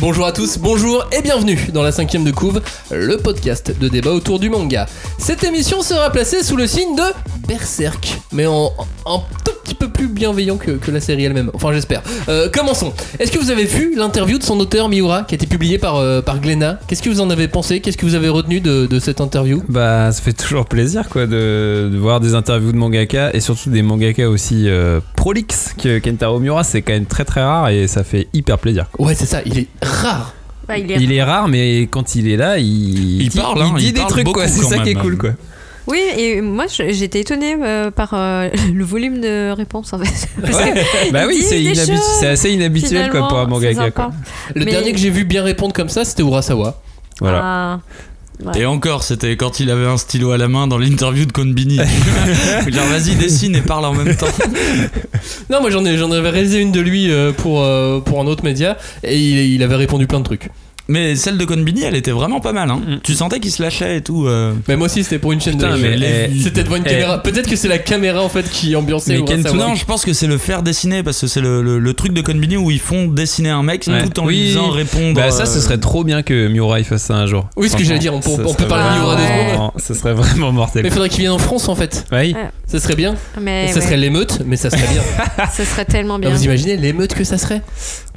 Bonjour à tous, bonjour et bienvenue dans la cinquième de couve, le podcast de débat autour du manga. Cette émission sera placée sous le signe de Berserk, mais en tout petit peu plus bienveillant que, que la série elle-même. Enfin, j'espère. Euh, commençons. Est-ce que vous avez vu l'interview de son auteur Miura qui a été publiée par, euh, par Glénat? Qu'est-ce que vous en avez pensé? Qu'est-ce que vous avez retenu de, de cette interview? Bah, ça fait toujours plaisir quoi de, de voir des interviews de mangaka et surtout des mangaka aussi euh, prolixes que Kentaro Miura. C'est quand même très très rare et ça fait hyper plaisir. quoi. Ouais, c'est ça, il est rare. Bah, il est... Il est rare, mais quand il est là, il, Il dit, parle, hein, il dit il des parle trucs quoi. C'est ça qui est cool quoi. Oui, et moi j'étais étonnée euh, par euh, le volume de réponses en fait. Parce que Bah oui, c'est assez inhabituel quoi pour un mangaka quoi. Le Mais- dernier que j'ai vu bien répondre comme ça, c'était Urasawa. Voilà. Ah, Ouais. Et encore, c'était quand il avait un stylo à la main dans l'interview de Konbini. Genre, vas-y, dessine et parle en même temps. Non, moi j'en ai, j'en avais réalisé une de lui euh, pour, pour un autre média et il, il avait répondu plein de trucs. Mais celle de Konbini, elle était vraiment pas mal. Hein. Mm. Tu sentais qu'il se lâchait et tout. euh. Mais moi aussi c'était pour une chaîne Putain, de. C'était devant une eh. caméra. Peut-être que c'est la caméra en fait qui ambiançait Mais Non, je pense que c'est le faire dessiner parce que c'est le, le- le truc de Konbini où ils font dessiner un mec Ouais. tout en Oui. lui disant répondre. Bah ça, ce euh, serait trop bien que Miura fasse ça un jour. Oui, ce que j'allais dire, on peut- on parler de Miura deux secondes. Ce serait vraiment mortel. Mais il faudrait qu'il vienne en France en fait. Oui. Ça serait bien. mais ça ouais, serait l'émeute, mais ça serait bien. ça serait tellement bien. vous imaginez l'émeute que ça serait?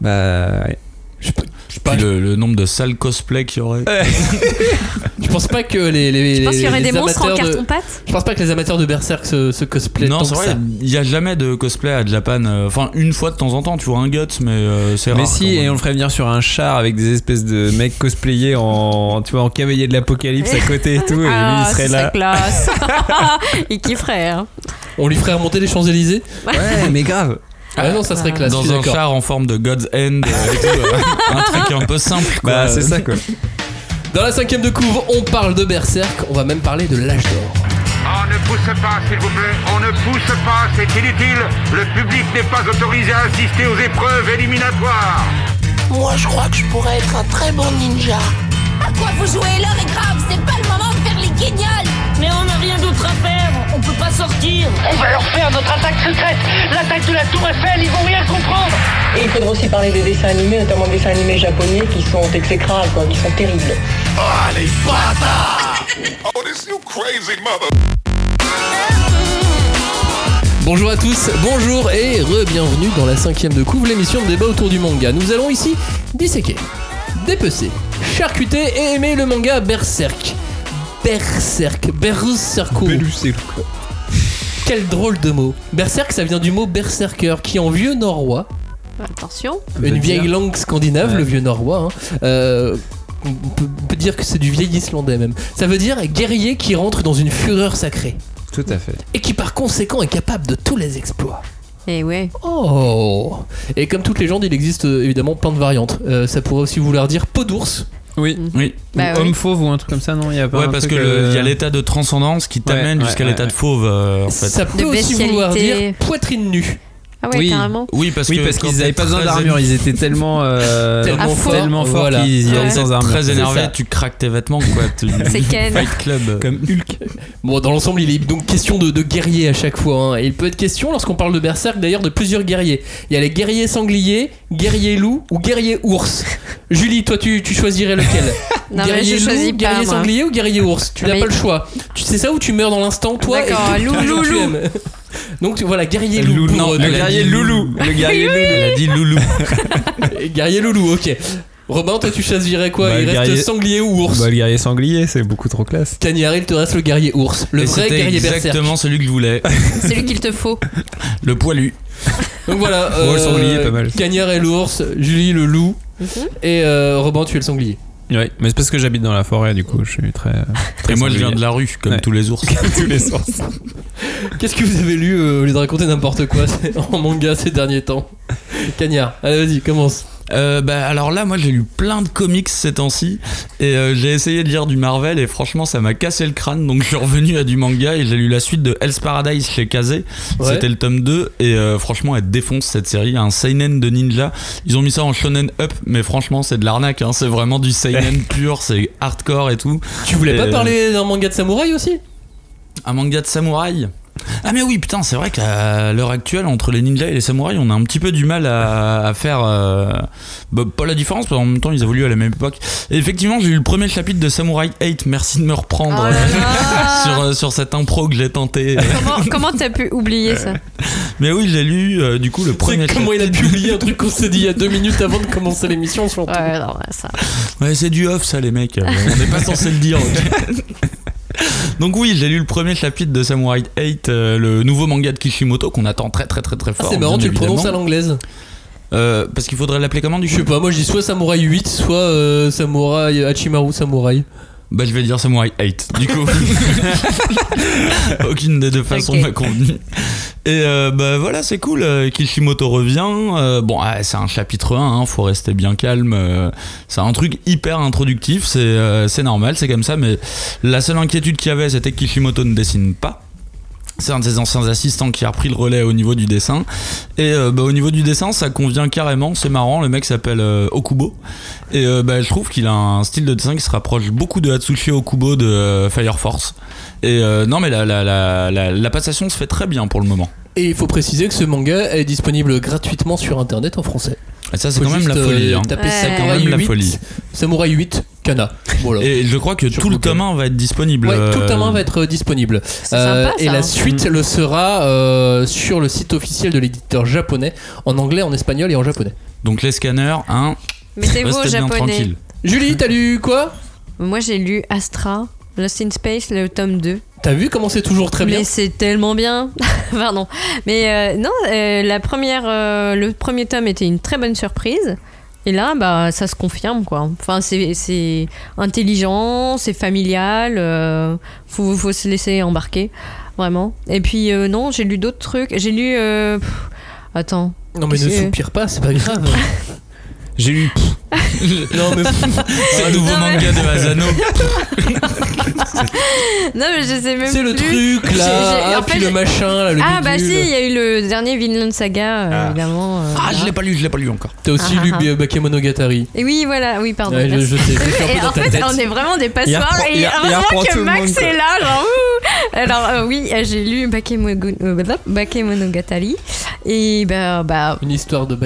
Bah ouais. Je, je, sais pas, puis le, le nombre de sales cosplays qu'il y aurait. je pense pas que les. les Je pense qu'il y aurait des monstres en amateurs de- carton-pâte? Je pense pas que les amateurs de Berserk se, se cosplay Non, c'est vrai, il y a jamais de cosplay à Japan. euh, Enfin, une fois de temps en temps, tu vois un Guts, mais euh, c'est rare. Mais si, et on le ferait venir sur un char avec des espèces de mecs cosplayés en, tu vois, en cavalier de l'apocalypse à côté et tout, et lui ah, il serait ce là. classe. il kifferait. Hein. On lui ferait remonter les Champs-Élysées? Ouais, mais grave. Ah non, ça serait classe. je suis Dans un char en forme de God's End euh, et tout, euh, un truc un peu simple quoi. Bah, c'est ça quoi. Dans la cinquième de couvre, on parle de Berserk, on va même parler de l'âge d'or. On ne pousse pas, s'il vous plaît. On ne pousse pas, c'est inutile. Le public n'est pas autorisé à assister aux épreuves éliminatoires. Moi, je crois que je pourrais être un très bon ninja. À quoi vous jouez L'heure est grave, c'est pas le moment de faire les guignols Mais on n'a rien d'autre à faire, on peut pas sortir. On va leur faire notre attaque secrète L'attaque de la Tour Eiffel, ils vont rien comprendre Et il faudra aussi parler des dessins animés, notamment des dessins animés japonais qui sont exécrables, quoi, qui sont terribles. Bonjour à tous, bonjour et re-bienvenue dans la cinquième de couvre, l'émission de débat autour du manga. Nous allons ici disséquer, dépecer, charcuter et aimer le manga Berserk. Berserk, Berserko. Quel drôle de mot. Berserk, ça vient du mot berserker, qui en vieux norrois, Attention. une vieille langue scandinave, Ouais. le vieux norrois, hein, euh, on, peut, on peut dire que c'est du vieil islandais même. Ça veut dire guerrier qui rentre dans une fureur sacrée Tout à fait. et qui par conséquent est capable de tous les exploits. Et ouais. Oh Et comme toutes les légendes, il existe euh, évidemment plein de variantes. Euh, ça pourrait aussi vouloir dire peau d'ours. Oui. Oui. Bah ou oui. fauve ou un truc comme ça, non Il y a pas Ouais, parce que truc, le- il euh, y a l'état de transcendance qui t'amène ouais, jusqu'à ouais, l'état ouais. de fauve euh, en fait. Ça peut De aussi vouloir dire poitrine nue. Ah ouais, Oui. carrément. Oui, parce Oui, que parce qu'ils t'es avaient pas besoin d'armure, ils étaient tellement, euh, Tellement fond. tellement forts Voilà. qu'ils y allaient Ouais. sans armure. très énervé, tu craques tes vêtements quoi. Tu- C'est Ken. Fight Club. Comme Hulk. Bon, dans l'ensemble, il est donc question de, de guerriers à chaque fois. hein. Et il peut être question, lorsqu'on parle de berserk, d'ailleurs, de plusieurs guerriers. Il y a les guerriers sangliers, guerriers loups ou guerriers ours. Julie, toi, tu, tu choisirais lequel? Non, mais Guerrier je loup, choisis pas, guerrier moi. sanglier ou guerrier ours? Tu n'as Mais- pas le choix. Tu sais ça ou tu meurs dans l'instant, toi D'accord, loup, loup, loup. Donc tu- voilà, guerrier loup. Loulou. pour, Non, euh, le guerrier loulou. Le guerrier loulou. Elle a dit loulou. Guerrier loulou, ok. Robin, toi tu choisirais quoi? Bah, Il reste guerrier- sanglier ou ours? Bah, le guerrier sanglier, c'est beaucoup trop classe. Cagnard, il te reste le guerrier ours. Le Et vrai guerrier berserk. exactement celui que je voulais. Celui qu'il te faut. Le poilu. Donc voilà. Oh, le sanglier, pas mal. Cagnard et l'ours, Julie le loup. Mhm. Et euh, Robin, tu es le sanglier. Oui, mais c'est parce que j'habite dans la forêt, du coup, je suis très. très Et moi je viens de la rue, comme Ouais. tous les ours. tous les sources. Qu'est-ce que vous avez lu euh, au lieu de raconter n'importe quoi en manga ces derniers temps? Cagnard, allez vas-y, commence. Euh, bah, alors là, moi j'ai lu plein de comics ces temps-ci et euh, j'ai essayé de lire du Marvel et franchement ça m'a cassé le crâne donc je suis revenu à du manga et j'ai lu la suite de Hell's Paradise chez Kazé. Ouais. C'était le tome 2 et euh, franchement elle défonce cette série. Un seinen de ninja. Ils ont mis ça en shonen up mais franchement c'est de l'arnaque. hein. C'est vraiment du seinen pur, c'est hardcore et tout. Tu voulais pas Euh, parler d'un manga de samouraï aussi? Un manga de samouraï? Ah mais oui, putain, c'est vrai qu'à l'heure actuelle, entre les ninjas et les samouraïs, on a un petit peu du mal à, à faire... euh, bah, pas la différence, parce qu'en même temps, ils évoluent à la même époque. Et effectivement, j'ai eu le premier chapitre de Samurai 8, merci de me reprendre Oh là là. sur, euh, sur cette impro que j'ai tenté. Comment t'as pu oublier ça? Mais oui, j'ai lu euh, du coup le premier C'est comment il a pu oublier un truc qu'on s'est dit il y a deux minutes avant de commencer l'émission sur Ouais, non, ouais, ça. Ouais, c'est du off, ça, les mecs. Euh, On n'est pas censé le dire. Donc oui, j'ai lu le premier chapitre de Samurai 8, euh, le nouveau manga de Kishimoto qu'on attend très très très très Ah, fort. c'est marrant, tu le prononces à l'anglaise. Euh, parce qu'il faudrait l'appeler comment du Je coup sais pas, moi je dis soit Samouraï 8, soit euh, Samouraï Hachimaru Samouraï. Bah je vais dire Samurai 8 du coup. Aucune des deux façons m'a convenu. Et euh, bah voilà, c'est cool. euh, Kishimoto revient. Euh, bon, ah, c'est un chapitre 1, hein, faut rester bien calme. euh, c'est un truc hyper introductif, euh, c'est normal, c'est comme ça. Mais la seule inquiétude qu'il y avait, c'était que Kishimoto ne dessine pas. C'est un de ses anciens assistants qui a repris le relais au niveau du dessin. Et euh, bah, au niveau du dessin, ça convient carrément. C'est marrant. Le mec s'appelle euh, Okubo. Et euh, bah, je trouve qu'il a un style de dessin qui se rapproche beaucoup de Hatsushi Okubo de euh, Fire Force. Et euh, non, mais la, la, la, la, la passation se fait très bien pour le moment. Et il faut préciser que ce manga est disponible gratuitement sur internet en français. Et ça, c'est quand même la folie. euh, hein. taper Ouais. C'est quand même la 8, folie. Samouraï 8, Kana. Voilà. Et je crois que Sur tout le tome 1 va être disponible. Ouais, tout le euh, tome 1 va être euh, disponible. C'est sympa, et ça, la hein. suite le sera euh, sur le site officiel de l'éditeur japonais, en anglais, en espagnol et en japonais. Donc les scanners, hein, Mettez-vous au japonais. Julie, t'as lu quoi? Moi j'ai lu Astra, Lost in Space, le tome 2. T'as vu comment c'est toujours très bien? Mais c'est tellement bien. Pardon. Mais euh, non, euh, la première, euh, le premier tome était une très bonne surprise. Et là, bah, ça se confirme, quoi. Enfin, c'est, intelligent, c'est familial. euh, faut, faut se laisser embarquer, vraiment. Et puis, euh, non, j'ai lu d'autres trucs. J'ai lu. euh, pff, attends. Non mais ne soupire pas, c'est pas grave. J'ai lu. non mais C'est le nouveau Non, mais- manga de Asano. Non, mais je sais même c'est le truc là, J'ai- j'ai- ah, en puis fait, le machin, là, le Ah, bah si, il y a eu le dernier Vinland Saga, euh, évidemment. euh, Ah, je l'ai pas lu, je l'ai pas lu encore. T'as aussi Ah, lu ah, ah. Bakemonogatari. Et oui, voilà, oui, pardon. Ouais, je, je sais, je suis un peu Et dans en ta fait, tête. on est vraiment des passoires. et heureusement que Max est là, genre ouh. Alors euh, oui, j'ai lu Bakemonogatari et bah, bah Une histoire de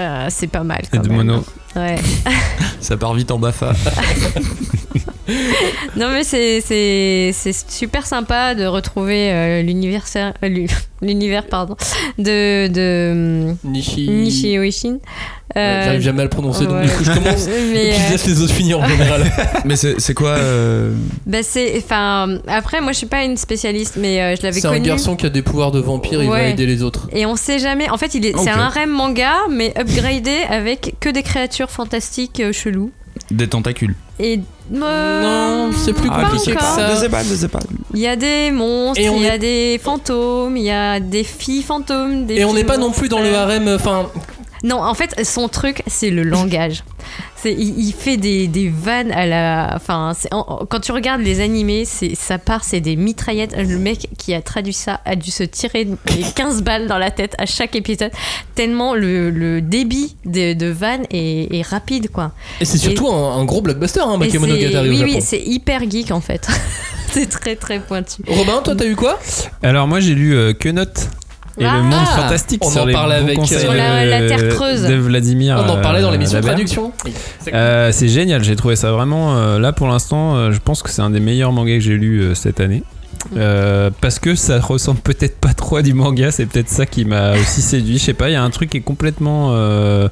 euh, c'est pas mal. Et de mono. Ouais. Ça part vite en bafa. Non mais c'est c'est c'est super sympa de retrouver euh, l'univers euh, l'u- l'univers pardon de de Nishi. Nishi Oishin. Ouais, Euh, J'arrive jamais à le prononcer, donc ouais. du coup je commence. Mais, et puis je euh, laisse les autres finir en général. Mais c'est c'est quoi euh, Bah c'est, enfin, après moi je suis pas une spécialiste, mais euh, je l'avais C'est un connu. garçon qui a des pouvoirs de vampire, il va aider les autres. Et on sait jamais. En fait, il est, c'est un rem manga, mais upgradé avec que des créatures fantastiques euh, cheloues. Des tentacules. Et euh, Non, c'est plus pas compliqué que encore. ça. Je sais pas, je sais pas. Il y a des monstres, il y est- a des fantômes, il y a des filles fantômes. Des Et on n'est pas non plus dans le harem, enfin, Non, en fait, son truc, c'est le langage. C'est, il, il fait des, des vannes à la. Enfin, en- quand tu regardes les animés, c'est, ça part, c'est des mitraillettes. Le mec qui a traduit ça a dû se tirer les 15 balles dans la tête à chaque épisode, tellement le, le débit de, de vannes est, est rapide, quoi. et c'est surtout un, un gros blockbuster, hein, Bakemonogatari au oui, Japon. oui, c'est hyper geek en fait. c'est très très pointu. Robin, toi t'as eu quoi? Alors moi j'ai lu euh, Que Note et Ah le monde fantastique on sur en parlait avec, euh, la- Terre creuse. de Vladimir. On en parlait dans euh, l'émission de Labert. traduction. Euh, c'est génial, j'ai trouvé ça vraiment. euh, là pour l'instant, euh, je pense que c'est un des meilleurs mangas que j'ai lu euh, cette année. Euh, parce que ça ressemble peut-être pas trop à du manga, c'est peut-être ça qui m'a aussi séduit. Je sais pas, il y a un truc qui est complètement. euh,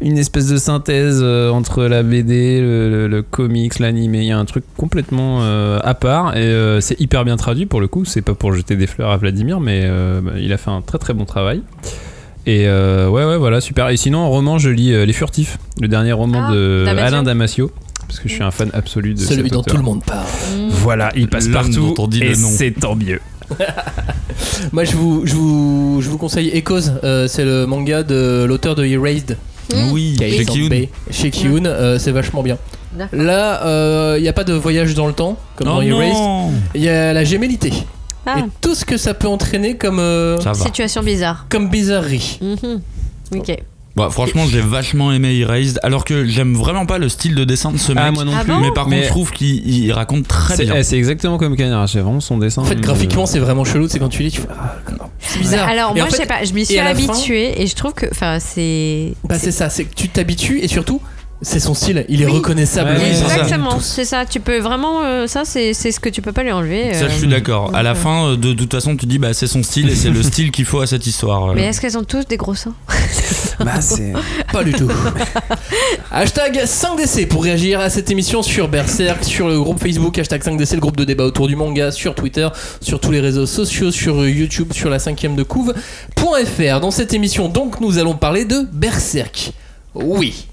une espèce de synthèse euh, entre la BD, le, le- le comics, l'animé. Il y a un truc complètement euh, à part et euh, c'est hyper bien traduit pour le coup. C'est pas pour jeter des fleurs à Vladimir, mais euh, bah, il a fait un très très bon travail. Et euh, ouais, ouais, voilà, super. Et sinon, en roman, je lis euh, Les Furtifs, le dernier roman Ah, de Damasio. Alain Damasio, parce que je suis un fan absolu de Celui dont auteur. tout le monde parle. Voilà, il passe partout dont on dit et le nom. c'est tant mieux. Moi je vous, je vous, je vous conseille Echoes, euh, c'est le manga de l'auteur de Erased. Mmh. Oui, chez. Chez Kiyun, euh, c'est vachement bien. Là, il n'y a pas de voyage dans le temps, comme dans Oh Erased. non Il y a la gémellité. Ah, Et tout ce que ça peut entraîner comme, euh, Ça va. situation bizarre. comme bizarrerie. Mhm. Ok. Bah, franchement, j'ai vachement aimé Erased, alors que j'aime vraiment pas le style de dessin de ce mec. Ah, moi non Ah plus. bon mais par Mais contre, je trouve qu'il il raconte très bien. eh, c'est exactement comme Cagnard, c'est vraiment son dessin. En fait, euh, graphiquement, c'est vraiment chelou. C'est quand tu lis, tu fais. Ah, c'est bizarre. Alors Et moi en fait- je sais pas, je m'y suis fin- habituée et je trouve que enfin c'est Bah, c'est ça, c'est que tu t'habitues et surtout, c'est son style. Il est Oui. reconnaissable. Ouais, oui, c'est ça. Exactement, c'est ça. Tu peux vraiment, euh, ça, c'est c'est ce que tu peux pas lui enlever. Ça, euh. je suis d'accord. À la euh. fin, euh, de, toute façon, tu dis, bah, c'est son style et c'est le style qu'il faut à cette histoire. Mais est-ce qu'elles ont tous des gros seins Bah, c'est. Pas du tout. hashtag 5DC pour réagir à cette émission sur Berserk, sur le groupe Facebook, hashtag 5DC, le groupe de débat autour du manga, sur Twitter, sur tous les réseaux sociaux, sur YouTube, sur la cinquième de couve.fr. Dans cette émission, donc, nous allons parler de Berserk. Oui.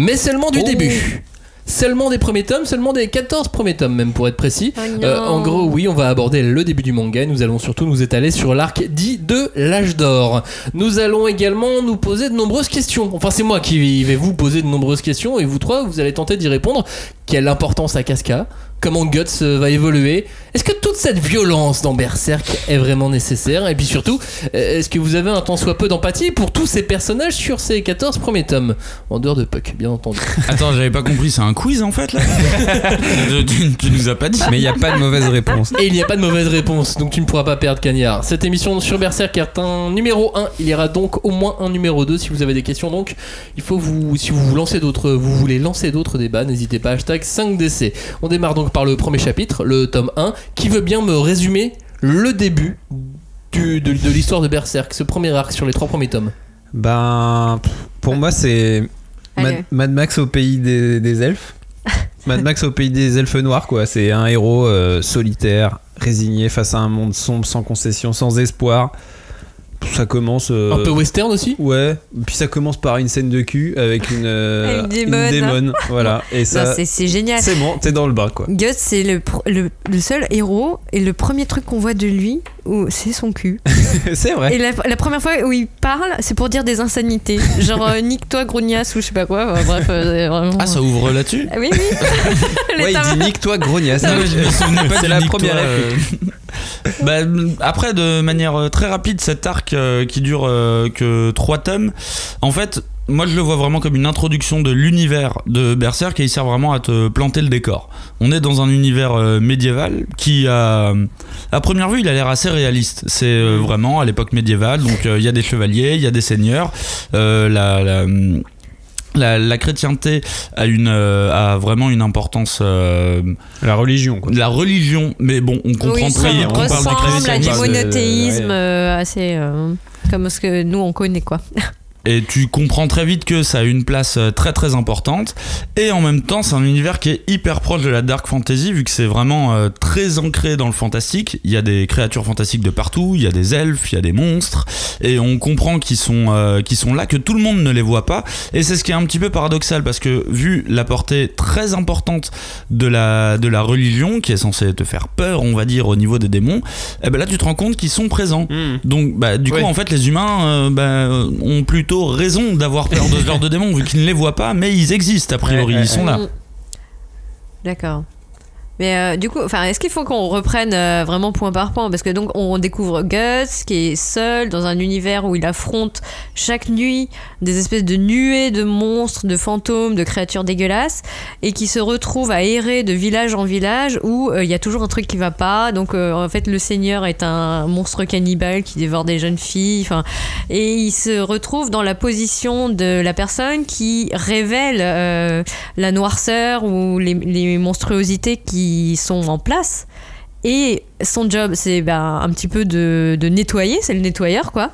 Mais seulement du Oh. début. Seulement des premiers tomes, seulement des 14 premiers tomes même pour être précis. Oh non. Euh, en gros, oui, on va aborder le début du manga et nous allons surtout nous étaler sur l'arc dit de l'âge d'or. Nous allons également nous poser de nombreuses questions. Enfin, c'est moi qui vais vous poser de nombreuses questions et vous trois, vous allez tenter d'y répondre. Quelle importance a Casca Comment Guts euh, va évoluer Est-ce que toute cette violence dans Berserk est vraiment nécessaire? Et puis surtout, euh, est-ce que vous avez un tant soit peu d'empathie pour tous ces personnages sur ces 14 premiers tomes? En dehors de Puck, bien entendu. Attends, j'avais pas compris, c'est un quiz en fait là? Tu, tu nous as pas dit. Mais il n'y a pas de mauvaise réponse. Et il n'y a pas de mauvaise réponse, donc tu ne pourras pas perdre Cagnard. Cette émission sur Berserk est un numéro 1, il y aura donc au moins un numéro 2 si vous avez des questions. Donc il faut vous, si vous vous lancez d'autres, vous voulez lancer d'autres débats, n'hésitez pas, hashtag 5DC. On démarre donc par le premier chapitre, le tome 1, qui veut bien me résumer le début du- de, de l'histoire de Berserk, ce premier arc sur les trois premiers tomes. Ben, pour moi, c'est Mad, Max au pays des, des elfes. Mad Max au pays des elfes noirs, quoi. C'est un héros euh, solitaire, résigné face à un monde sombre, sans concession, sans espoir. Ça commence. euh, Un peu western aussi Ouais, puis ça commence par une scène de cul avec une, euh, Une démone, voilà. Et ça, c'est- génial. c'est bon, t'es dans le bas, quoi. Guts, c'est le, le seul héros et le premier truc qu'on voit de lui, où c'est son cul. c'est vrai. Et la, la première fois où il parle, c'est pour dire des insanités. Genre, euh, nique-toi, grognasse, ou je sais pas quoi. Enfin, bref, euh, vraiment. Ah, ça ouvre là-dessus Ah oui, oui. Ouais, il dit nique-toi, grognasse. Pas C'est la première euh. Bah, après, de manière euh, très rapide, cet arc euh, qui dure euh, que 3 tomes, en fait, moi je le vois vraiment comme une introduction de l'univers de Berserk et il sert vraiment à te planter le décor. On est dans un univers euh, médiéval qui a. À première vue, il a l'air assez réaliste. C'est euh, vraiment à l'époque médiévale, donc euh, il y a des chevaliers, il y a des seigneurs, euh, la. la la, la chrétienté a, une, euh, a vraiment une importance euh, La religion, quoi. la religion, mais bon, on comprend oui, très bien parle du ressemble à du monothéisme Ouais. euh, assez. euh, comme ce que nous on connaît, quoi. Et tu comprends très vite que ça a une place euh, très très importante. Et en même temps, c'est un univers qui est hyper proche de la dark fantasy, vu que c'est vraiment euh, très ancré dans le fantastique. Il y a des créatures fantastiques de partout, il y a des elfes, il y a des monstres. Et on comprend qu'ils sont, euh, sont là, que tout le monde ne les voit pas. Et c'est ce qui est un petit peu paradoxal, parce que vu la portée très importante de la, de la religion, qui est censée te faire peur, on va dire, au niveau des démons, eh ben là tu te rends compte qu'ils sont présents. Hmm. Donc, bah, du coup, en fait, les humains euh, bah, ont plutôt raison d'avoir peur de ce genre de démons, vu qu'ils ne les voient pas, mais ils existent, a priori, Ouais, ouais, ils sont là. D'accord. Mais euh, du coup, est-ce qu'il faut qu'on reprenne euh, vraiment point par point? Parce que donc on découvre Guts qui est seul dans un univers où il affronte chaque nuit des espèces de nuées de monstres, de fantômes, de créatures dégueulasses, et qui se retrouve à errer de village en village où euh, il y a toujours un truc qui va pas. Donc en fait, le Seigneur est un monstre cannibale qui dévore des jeunes filles. Et il se retrouve dans la position de la personne qui révèle la noirceur ou les monstruosités qui sont en place. Et son job, c'est ben, un petit peu de, nettoyer, c'est le nettoyeur, quoi.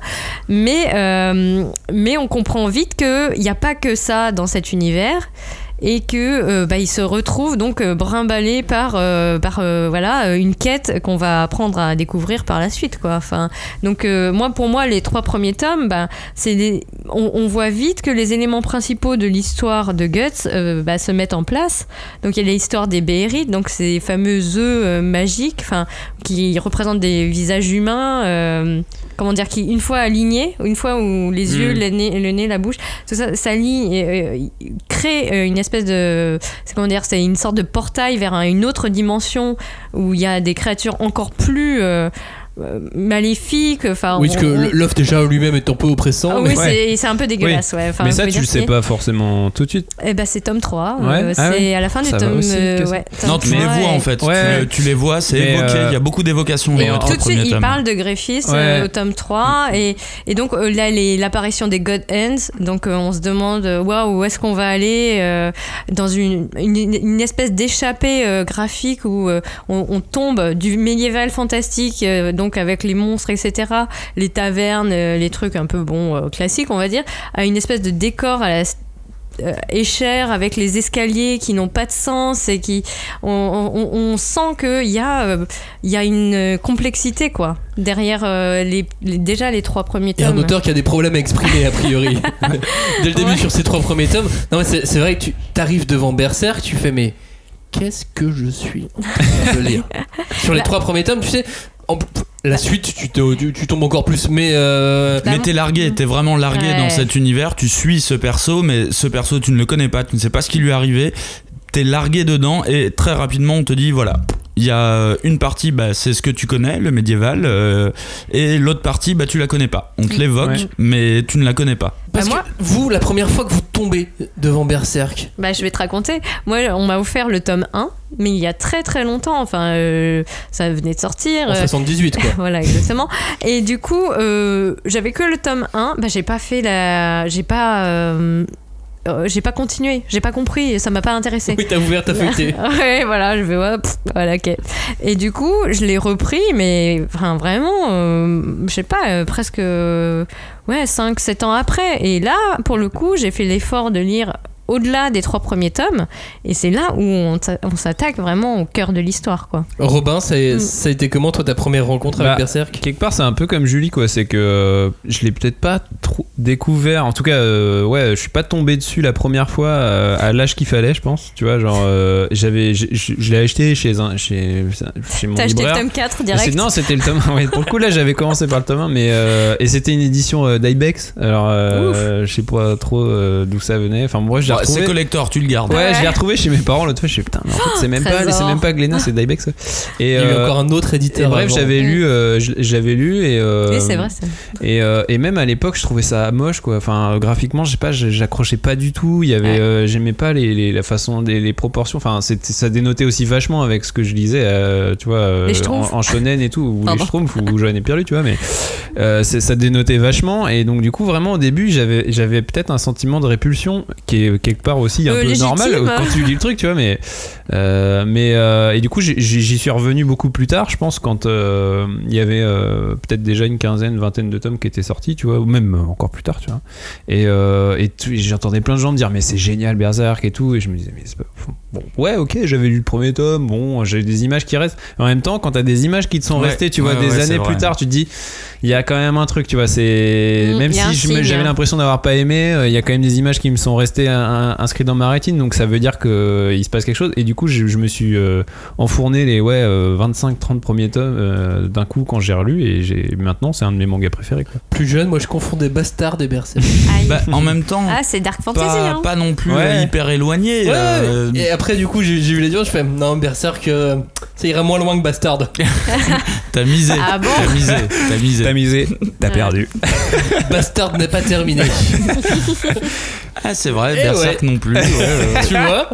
Mais, euh, mais on comprend vite qu'il n'y a pas que ça dans cet univers et que euh, bah, il se retrouve donc euh, brimballé par, euh, par voilà, une quête qu'on va apprendre à découvrir par la suite. Quoi. Enfin, donc moi, pour moi, les trois premiers tomes, bah, des- on, voit vite que les éléments principaux de l'histoire de Guts bah, se mettent en place. Donc il y a l'histoire des Béhérites, donc ces fameux œufs magiques, enfin qui représentent des visages humains. Comment dire, qui une fois alignés, une fois où les yeux, Mm. le nez, le nez, la bouche, tout ça s'aligne et euh, crée euh, une espèce de, c'est comment dire, c'est une sorte de portail vers un- une autre dimension où il y a des créatures encore plus euh, maléfique. Enfin, Oui, parce que on- l'œuf déjà lui-même est un peu oppressant. Ah mais- oui, c'est- c'est un peu dégueulasse, ouais. Enfin, mais ça, tu le sais c'est- pas forcément tout de suite. Eh ben, c'est tome 3. Ouais. euh, Ah c'est à la fin du tome. aussi euh, ouais, tome Non, tu les 3, vois et- en fait. Ouais. Tu, tu les vois, c'est Mais, évoqué. euh, Il y a beaucoup d'évocations Et dans le tout de suite, il parle de Griffiths euh, au tome 3. Et, et donc, euh, là, les- l'apparition des God Hands. Donc, euh, on se demande, euh, waouh, où est-ce qu'on va aller euh, dans une, une, espèce d'échappée euh, graphique où euh, on, tombe du médiéval fantastique, euh, donc avec les monstres, etc., les tavernes, euh, les trucs un peu, bon, euh, classiques, on va dire, à une espèce de décor à la euh, échelle avec les escaliers qui n'ont pas de sens et qui on, on- on sent qu'il y a euh, il y a une complexité quoi derrière euh, les, les- déjà les trois premiers Il y a un tomes auteur qui a des problèmes à exprimer a priori dès le début Ouais. sur ces trois premiers tomes. Non mais c'est vrai que tu t'arrives devant Berserk, tu fais mais qu'est-ce que je suis en train de lire? Sur les Bah- trois premiers tomes, tu sais, en- la suite tu, te- tu, tu tombes encore plus, mais euh, Mais t'es largué, t'es vraiment largué Ouais. dans cet univers. Tu suis ce perso, mais ce perso, tu ne le connais pas, tu ne sais pas ce qui lui est arrivé. T'es largué dedans et très rapidement, on te dit voilà. Il y a une partie, bah, c'est ce que tu connais, le médiéval, euh, et l'autre partie, bah, tu la connais pas. On te l'évoque, Ouais. mais tu ne la connais pas. parce Bah, moi- que vous, la première fois que vous tombez devant Berserk, bah je vais te raconter moi on m'a offert le tome 1 mais il y a très très longtemps enfin euh, ça venait de sortir en euh, 78 quoi. voilà exactement et du coup euh, j'avais que le tome 1 bah j'ai pas fait la j'ai pas euh, j'ai pas continué j'ai pas compris ça m'a pas intéressé Oui, t'as ouvert, t'as feuilleté. ouais, voilà, je vais ouais, pff, voilà, ok. Et du coup, je l'ai repris, mais enfin, vraiment, euh, je sais pas, euh, presque euh, ouais, 5-7 ans après. Et là, pour le coup, j'ai fait l'effort de lire au-delà des trois premiers tomes, et c'est là où on t'a- on s'attaque vraiment au cœur de l'histoire, quoi. Robin, ça a, Mm. ça a été comment toi ta première rencontre Bah, avec Berserk? Quelque part, c'est un peu comme Julie, quoi. C'est que euh, je l'ai peut-être pas trop découvert. En tout cas, euh, ouais, je suis pas tombé dessus la première fois euh, à l'âge qu'il fallait, je pense. Tu vois, genre, euh, j'avais, je, l'ai acheté chez un, chez, chez mon T'as acheté le libraire. tome 4 Mais direct Non, c'était le tome 1. Ouais, pour le coup, là, j'avais commencé par le tome 1, mais euh, et c'était une édition euh, d'Ibex. Alors, euh, je sais pas trop euh, d'où ça venait. Enfin, moi, retrouvé. c'est collector, tu le gardes. Ouais, Ouais. je l'ai retrouvé chez mes parents l'autre fois. Je suis putain, mais en fait, c'est même pas, trésor. c'est même pas Glénat, c'est ouais. Et Il y a eu euh, encore un autre et éditeur. bref, j'avais lu, euh, j'avais lu et. euh, Oui, c'est vrai, c'est et, euh, et même à l'époque, je trouvais ça moche, quoi. Enfin, graphiquement, je sais pas, j'accrochais pas du tout. Il y avait, Ouais. euh, j'aimais pas les, les- la façon, des les proportions. Enfin, ça dénotait aussi vachement avec ce que je lisais, euh, tu vois, euh, en, shonen et tout, ou les. Schtroumpfs, ou Joanne et Pierre, tu vois. Mais euh, ça dénotait vachement. Et donc, du coup, vraiment, au début, j'avais, j'avais peut-être un sentiment de répulsion qui est quelque part aussi un Euh, peu légitime. normal quand tu lis le truc, tu vois. Mais, euh, mais euh, et du coup, j'y suis revenu beaucoup plus tard, je pense, quand euh, il y avait euh, peut-être déjà une quinzaine, vingtaine de tomes qui étaient sortis, tu vois, ou même encore plus tard, tu vois. Et, euh, et j'entendais plein de gens me dire, mais c'est génial Berserk et tout, et je me disais, mais c'est pas. Bon, ouais, ok, j'avais lu le premier tome, bon, j'ai des images qui restent. En même temps, quand t'as des images qui te sont Ouais, restées, tu ouais, vois, des ouais, années plus tard, tu te dis, il y a quand même un truc, tu vois, c'est. Mm, même si j'avais l'impression d'avoir pas aimé, euh, il y a quand même des images qui me sont restées un- un- inscrites dans ma rétine, donc ça veut dire qu'il se passe quelque chose. Et du coup, je, je me suis euh, enfourné les ouais, 25-30 premiers tomes euh, d'un coup quand j'ai relu, et j'ai maintenant, c'est un de mes mangas préférés. Quoi. Plus jeune, moi je confondais Bastard et Berserk. Bah, en même temps, ah, c'est Dark Fantasy, pas, hein. pas non plus Ouais. euh, hyper éloigné. Ouais, euh, Et après, du coup, j'ai j'ai vu les dios, je fais non, Berserk, euh, ça irait moins loin que Bastard. T'as misé. Ah bon T'as misé. T'as misé. T'as misé, t'as perdu. Bastard n'est pas terminé. Ah, c'est vrai, Eh Berserk ouais. non plus. ouais, ouais, tu vois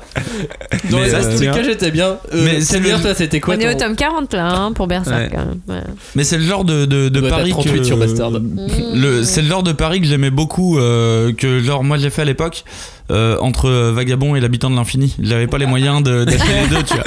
Dans Mais les ça, cas, j'étais bien. Euh, Mais c'est le- toi, c'était quoi On est au ton- tome 40 là, hein, pour Berserk. Ouais. quand même. Ouais. Mais c'est le genre de, de, de pari 38 que sur Bastard. le c'est le genre de pari que j'aimais beaucoup euh, que genre moi j'ai fait à l'époque euh, entre Vagabond et l'habitant de l'infini. J'avais pas les moyens de- d'acheter les deux, tu vois.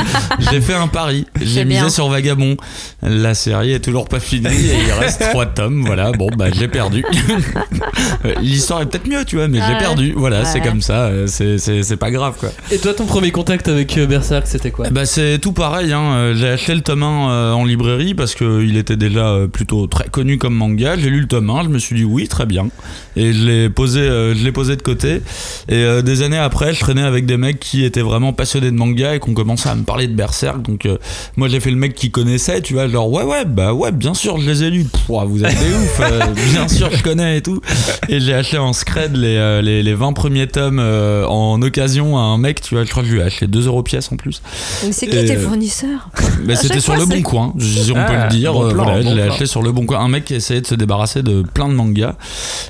J'ai fait un pari. J'ai misé bien. sur Vagabond. La série est toujours pas finie et il reste trois tomes. Voilà, bon bah j'ai perdu. L'histoire est peut-être mieux, tu vois, mais j'ai perdu. Voilà, Ouais. c'est comme ça. C'est pas grave quoi. Et toi, ton premier contact avec euh, Berserk, c'était quoi? Bah c'est tout pareil, hein. Euh, j'ai acheté le tome 1 euh, en librairie parce qu'il était déjà plutôt très connu comme manga. J'ai lu le tome 1, je me suis dit oui, très bien. Et je l'ai posé, euh, je l'ai posé de côté. Et euh, des années après, je traînais avec des mecs qui étaient vraiment passionnés de manga et qu'on commençait à me parler de Berserk. Donc euh, moi j'ai fait le mec qui connaissait, tu vois, genre ouais ouais bah ouais bien sûr je les ai lus. Pff, ouah, vous êtes des ouf, euh, bien sûr je connais et tout. Et j'ai acheté en scred les, euh, les, les 20 premiers tomes euh, en occasion à un mec, tu vois, je crois que je lui ai acheté 2 euros pièce en plus. Mais c'est qui tes fournisseurs? Mais À c'était sur fois, le bon coin, si on peut Ah, le dire. bon plan, voilà, bon je l'ai acheté sur le bon coin. Un mec qui essayait de se débarrasser de plein de mangas.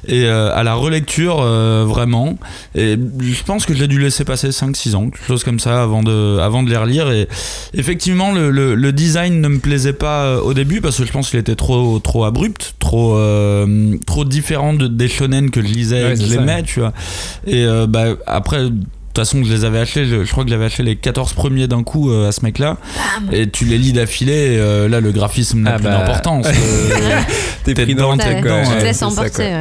Et euh, à la relecture, euh, vraiment. Et je pense que j'ai dû laisser passer 5-6 ans, quelque chose comme ça, avant de, avant de les relire. Et effectivement, le, le- le design ne me plaisait pas euh, au début parce que je pense qu'il était trop, trop abrupt, trop, euh, trop différent de, des shonen que je lisais Ouais, et que je l'aimais, tu vois. Et euh, bah, après. De toute façon, je les avais achetés, je, je crois que j'avais acheté les 14 premiers d'un coup euh, à ce mec-là. Et tu les lis d'affilée, euh, là le graphisme n'a Ah plus bah. d'importance. Euh, T'es T'es pris dans le truc, quoi. Tu te laisses emporter.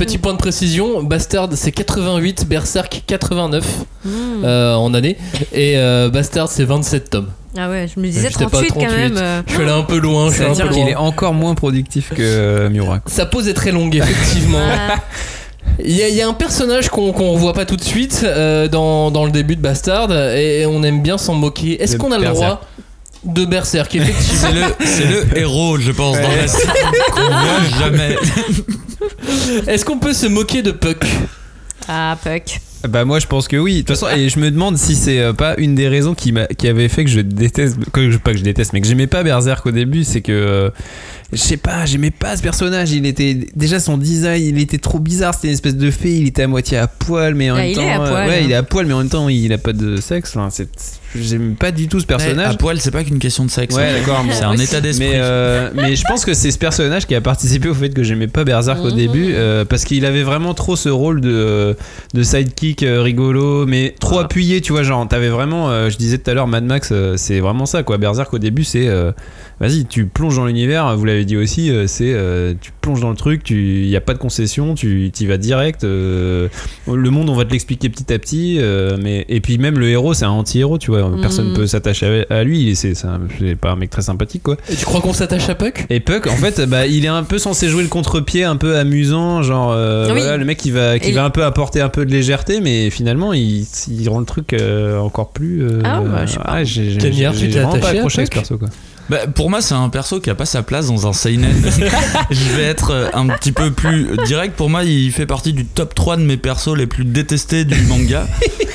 Petit point de précision, Bastard c'est 88, Berserk 89 Hmm. euh, en année et euh, Bastard c'est 27 tomes. Ah ouais, je me disais J'étais pas 38, quand même. euh. Je suis allé un peu loin, je suis un peu C'est-à-dire loin. qu'il est encore moins productif que euh, Miura. quoi. Sa pause est très longue effectivement. Ah, Il y, a- il y a un personnage qu'on qu'on voit pas tout de suite euh, dans, dans le début de Bastard et on aime bien s'en moquer. Est-ce qu'on a le Berserk. droit de Berserk effectivement c'est le, c'est le héros, je pense, dans la série qu'on voit jamais. Est-ce qu'on peut se moquer de Puck? Ah, Puck. Bah moi je pense que oui. De toute façon, et je me demande si c'est euh, pas une des raisons qui, m'a- qui avait fait que je déteste, que je, pas que je déteste, mais que j'aimais pas Berserk au début, c'est que euh, je sais pas, j'aimais pas ce personnage. Il était déjà son design, il était trop bizarre. C'était une espèce de fée. Il était à moitié à poil, mais en Ah, même il temps, est à euh, poil, ouais, hein. il est à poil, mais en même temps, il a pas de sexe. C'est, j'aime pas du tout ce personnage. à poil, c'est pas qu'une question de sexe. Ouais, hein. d'accord. C'est un état d'esprit. Mais, euh, mais je pense que c'est ce personnage qui a participé au fait que j'aimais pas Berserk au Mhm. début euh, parce qu'il avait vraiment trop ce rôle de, de sidekick euh, rigolo mais trop Ah. appuyé tu vois genre t'avais vraiment euh, je disais tout à l'heure Mad Max euh, c'est vraiment ça quoi Berserk au début c'est euh, vas-y tu plonges dans l'univers vous l'avez dit aussi euh, c'est euh, tu plonges dans le truc tu y a pas de concession tu y vas direct euh, le monde on va te l'expliquer petit à petit euh, mais et puis même le héros c'est un anti-héros tu vois personne Mhm. peut s'attacher à, à lui c'est c'est un- c'est pas un mec très sympathique quoi Et tu crois qu'on s'attache à Puck? Et Puck, en fait, bah, il est un peu censé jouer le contre-pied, un peu amusant, genre euh, Oui. voilà, le mec qui va, qui Et- va un peu apporter un peu de légèreté, mais finalement, il, il rend le truc euh, encore plus. euh, Ah, bah, je sais pas. ouais, j'ai, vraiment pas accroché à ce Puck? perso, quoi. Bah, pour moi, c'est un perso qui a pas sa place dans un seinen. je vais être euh, un petit peu plus direct. Pour moi, il fait partie du top 3 de mes persos les plus détestés du manga.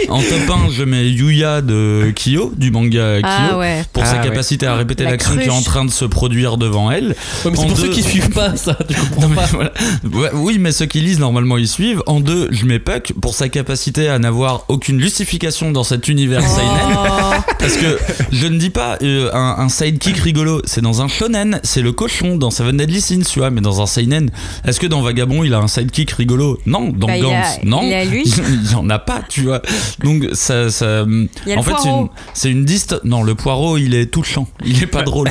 En top 1, je mets Yuya de Kyo, du manga Kyo. Ah ouais. Pour Ah sa ouais. capacité à répéter La l'action qui est en train de se produire devant elle. Ouais, mais c'est pour deux- ceux qui suivent pas ça, tu comprends Non, mais pas. voilà. Ouais, oui, mais ceux qui lisent normalement ils suivent. En deux, je mets Puck pour sa capacité à n'avoir aucune justification dans cet univers seinen. Oh. Parce que je ne dis pas euh, un, un sidekick rigolo, c'est dans un shonen, c'est le cochon dans Seven Deadly Sins, tu vois, mais dans un seinen, est-ce que dans Vagabond il a un sidekick rigolo Non, dans Bah, a- Gantz, non, il a lui. il y en a pas, tu vois. Donc ça, ça Il y a en le fait c'est une, une dist, non le poireau il est touchant, il est pas drôle.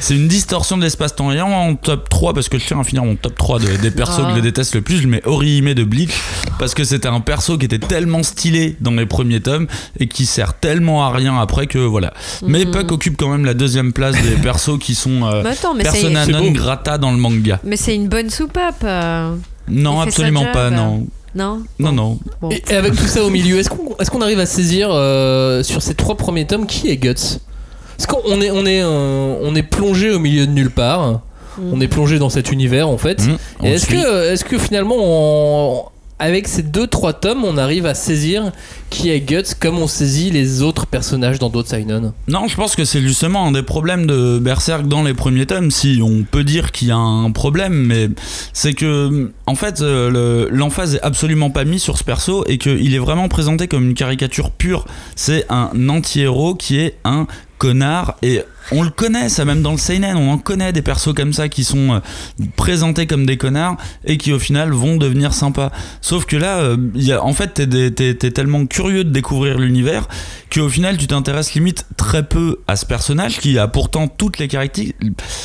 C'est une distorsion de l'espace-temps. Et en top 3 parce que je tiens à finir mon top 3 de- des persos que je déteste le plus, je mets Orihime de Bleach parce que c'était un perso qui était tellement stylé dans les premiers tomes et qui sert tellement à rien après que voilà. Mais. Puck occupe quand même la deuxième place des persos qui sont euh, Mais attends, mais c'est. persona non beau. grata dans le manga. Mais c'est une bonne soupape. euh. Non, sa absolument job. pas, non. Non Non, non. Bon. Et, et avec tout ça au milieu, est-ce qu'on est qu'on arrive à saisir euh, sur ces trois premiers tomes qui est Guts? Parce qu'on est, on est, euh, on est plongé au milieu de nulle part. On est plongé dans cet univers en fait. Mmh, on Et est-ce suit. que, est-ce que finalement, on- avec ces deux trois tomes, on arrive à saisir qui est Guts comme on saisit les autres personnages dans d'autres seinen Non, je pense que c'est justement un des problèmes de Berserk dans les premiers tomes, si on peut dire qu'il y a un problème, mais c'est que, en fait, euh, le- l'emphase est absolument pas mise sur ce perso et qu'il est vraiment présenté comme une caricature pure. C'est un anti-héros qui est un connard et on le connaît ça même dans le seinen on en connaît des persos comme ça qui sont euh, présentés comme des connards et qui au final vont devenir sympas sauf que là euh, il y a, en fait t'es, des- t'es- t'es tellement curieux de découvrir l'univers qu'au final tu t'intéresses limite très peu à ce personnage qui a pourtant toutes les caractéristiques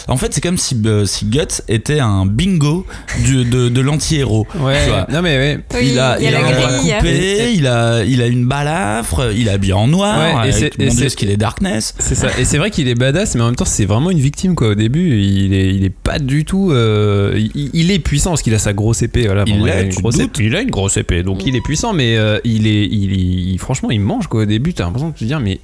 en fait c'est comme si, euh, si Guts était un bingo du- de, de l'anti-héros Ouais, Tu vois. non mais ouais. Oui, il a, il a il a la un bras grille. coupé, il a, il a une balafre, il est habillé en noir, Ouais, et c'est- ce qu'il est Darkness. C'est ça. Et c'est vrai qu'il est badass, mais en même temps, c'est vraiment une victime quoi. Au début, il est, il est pas du tout. euh, il, il est puissant parce qu'il a sa grosse épée. Voilà, Il Bon, a une grosse épée. Il a une grosse épée, donc il est puissant, mais euh, il est, il, est- il- franchement, il mange quoi. Au début, t'as l'impression de te dire, mais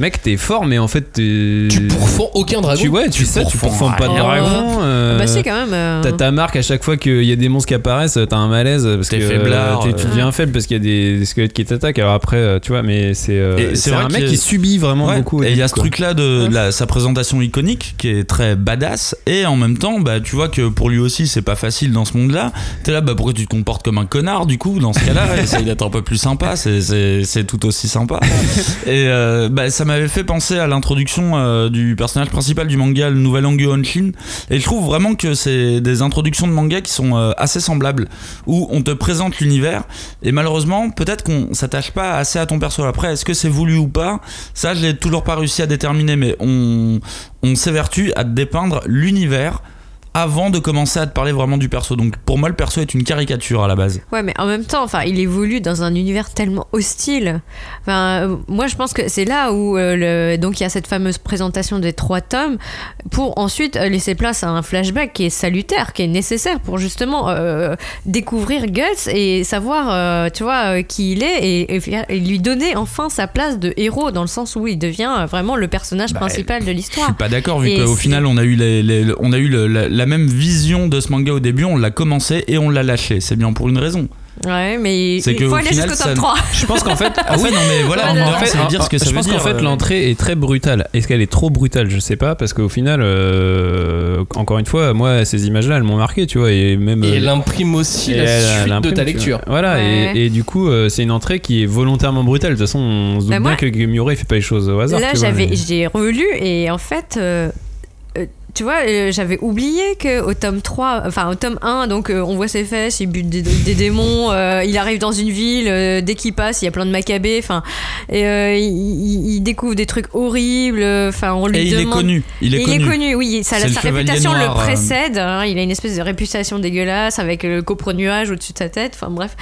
mec, t'es fort, mais en fait, t'es- Tu pourfends aucun dragon. Tu ouais, tu sais, tu pourfends pas de dragon. euh, Bah si quand même. euh, T'as ta marque à chaque fois qu'il y a des monstres qui apparaissent, t'as un malaise parce que faiblard, euh, tu- tu euh. deviens faible parce qu'il y a des, des squelettes qui t'attaquent. Alors après, tu vois, mais c'est c'est un mec qui subit vraiment Ouais, beaucoup. au Et il y a ce truc-là de, la- sa présentation iconique qui est très badass. Et en même temps, bah, tu vois que pour lui aussi, c'est pas facile dans ce monde-là. T'es là, bah, pourquoi tu te comportes comme un connard du coup Dans ce cas-là, essaye d'être un peu plus sympa. C'est tout aussi sympa. Et euh, bah, ça m'avait fait penser à l'introduction euh, du personnage principal du manga, le Nouvel Angu Honshin. Et je trouve vraiment que c'est des introductions de manga qui sont euh, assez semblables, où on te présente l'univers. Et malheureusement, peut-être qu'on s'attache pas assez à ton perso. Après, est-ce que c'est voulu ou pas? Ça, je l'ai toujours pas réussi à déterminer, mais on, on s'évertue à dépeindre l'univers avant de commencer à te parler vraiment du perso. Donc pour moi, le perso est une caricature à la base. Ouais, mais en même temps, enfin, il évolue dans un univers tellement hostile. Enfin, euh, moi, je pense que c'est là où euh, le... donc il y a cette fameuse présentation des trois tomes pour ensuite euh, laisser place à un flashback qui est salutaire, qui est nécessaire pour justement euh, découvrir Guts et savoir, tu vois, qui il est et, et faire- et lui donner enfin sa place de héros dans le sens où il devient vraiment le personnage Bah, principal de Je l'histoire. suis pas d'accord vu qu'au final on a eu les, les- on a eu le- la, la même vision de ce manga au début, on l'a commencé et on l'a lâché. C'est bien pour une raison. Ouais, mais C'est il que faut au aller final, jusqu'au ça top ne- 3. Je pense qu'en fait, Ah oui, non mais voilà, Voilà. en fait, ça veut dire ce que ça je pense qu'en fait euh, l'entrée est très brutale. Est-ce qu'elle est trop brutale? Je sais pas parce qu'au final, euh, encore une fois, moi ces images-là, elles m'ont marqué, tu vois, et même. Et euh, elle imprime aussi et la elle- suite elle de ta lecture. Voilà, Ouais. et, et du coup, c'est une entrée qui est volontairement brutale. De toute façon, on se doute Bah, bien moi- que Miura il fait pas les choses au hasard. Là, j'avais, mais- j'ai relu et en fait, euh, tu vois, euh, j'avais oublié que au tome 3, enfin au tome 1, donc euh, on voit ses fesses, il bute des, des démons, euh, il arrive dans une ville, dès qu'il passe, il y a plein de macabées, enfin, et il, il- il découvre des trucs horribles, enfin, on lui Et il est demande. connu. Il est Et connu. oui, ça, C'est le sa réputation noir, le précède. hein, il a une espèce de réputation dégueulasse avec le copre nuage au-dessus de sa tête. Enfin bref.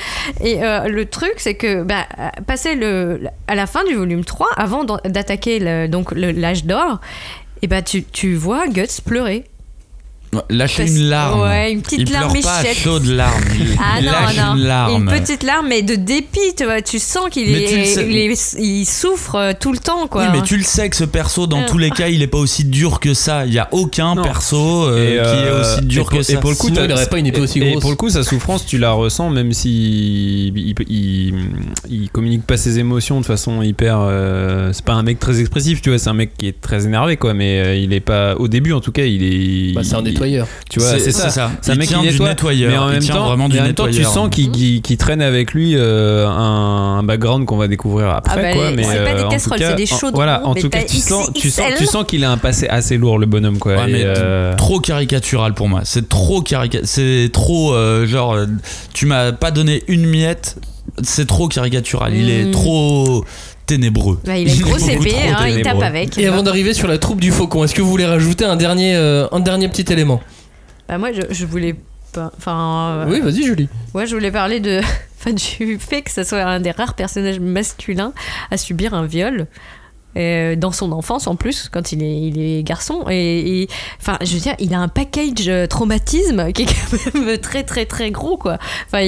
Et le truc, c'est que bah, passer le, à la fin du volume 3, avant d'attaquer donc le- l'âge d'or, et bah, tu, tu vois Guts pleurer. Lâcher Parce- une larme. Ouais, une petite il pleure larme pas à méchette. chaudes larmes. Il, Ah il non, lâche non. une larme. Une petite larme, mais de dépit, tu vois. Tu sens qu'il est, sais. il, est- il souffre euh, tout le temps, quoi. Oui, mais tu le sais que ce perso, dans Euh. tous les cas, il est pas aussi dur que ça. Il y a aucun Non. perso euh, Et, qui est aussi et dur pour- que et ça. pour le coup, Sinon, il aurait pas une épée aussi et- grosse. Et pour le coup, sa souffrance, tu la ressens même si il, il, il- il communique pas ses émotions de façon hyper. euh, c'est pas un mec très expressif, tu vois. C'est un mec qui est très énervé, quoi. Mais euh, il est pas. Au début, en tout cas, il est. Bah, c'est un nettoyeur. Tu vois, c'est ça. C'est un Il mec tient qui du nettoie, nettoyeur. mais en même temps, vraiment du en même temps, tu sens qu'il traîne avec lui euh, un, un background qu'on va découvrir après, Ah bah, quoi. Mais c'est pas des euh, en casseroles, tout cas- c'est des chaudrons, Voilà, en tout cas, tu sens, tu sens, tu sens qu'il a un passé assez lourd, le bonhomme, quoi. Ouais, Et, mais euh, trop caricatural pour moi. C'est trop carica- C'est trop euh, genre. euh, tu m'as pas donné une miette. C'est trop caricatural. Il est Mm. trop ténébreux. Bah, il a une est grosse épée, hein, il tape avec. Et avant d'arriver sur la troupe du faucon, est-ce que vous voulez rajouter un dernier, euh, un dernier petit élément? Bah, moi, je, je voulais pas. Enfin. euh, Oui, vas-y, Julie. Ouais, je voulais parler de, enfin, du fait que ce soit un des rares personnages masculins à subir un viol. Euh, dans son enfance en plus quand il est, garçon. Et, enfin je veux dire il a un package euh, traumatisme qui est quand même très très très gros quoi. Enfin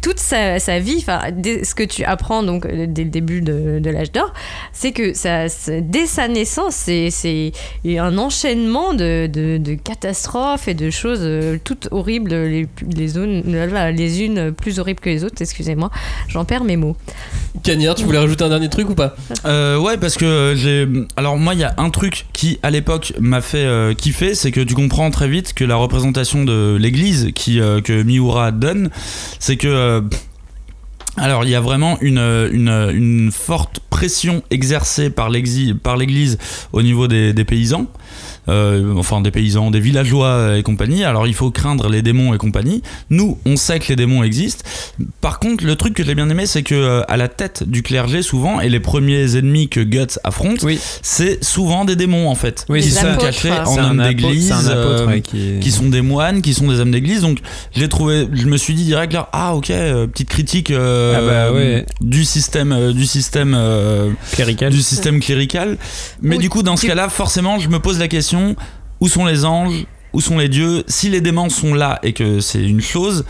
toute sa, vie enfin ce que tu apprends donc euh, dès le début de, l'âge d'or c'est que ça dès sa naissance c'est un enchaînement de, catastrophes et de choses toutes horribles les, unes, les unes plus horribles que les autres. Excusez-moi j'en perds mes mots Cagnard, tu voulais rajouter un dernier truc ou pas Euh, ouais, parce que j'ai. Alors, moi, il y a un truc qui, à l'époque, m'a fait euh, kiffer c'est que tu comprends très vite que la représentation de l'église euh, que Miura donne, c'est que. alors, il y a vraiment une, forte pression exercée par l'église au niveau des paysans. Euh, enfin des paysans, des villageois et compagnie. Alors il faut craindre les démons et compagnie. Nous, on sait que les démons existent. Par contre, le truc que j'ai bien aimé, c'est que euh, à la tête du clergé, souvent, et les premiers ennemis que Guts affronte, Oui. c'est souvent des démons en fait, Oui, qui sont apôtres. cachés C'est en hommes d'église, euh, ouais, qui, est- qui sont des moines, qui sont des hommes d'église. Donc j'ai trouvé, je me suis dit direct là, ah ok, euh, petite critique euh, Ah bah ouais. du système, euh, du système, euh, clérical. du système clérical. Mais Ou du coup, dans ce cas-là, forcément, je me pose la question où sont les anges Où sont les dieux Si les démons sont là et que c'est une chose,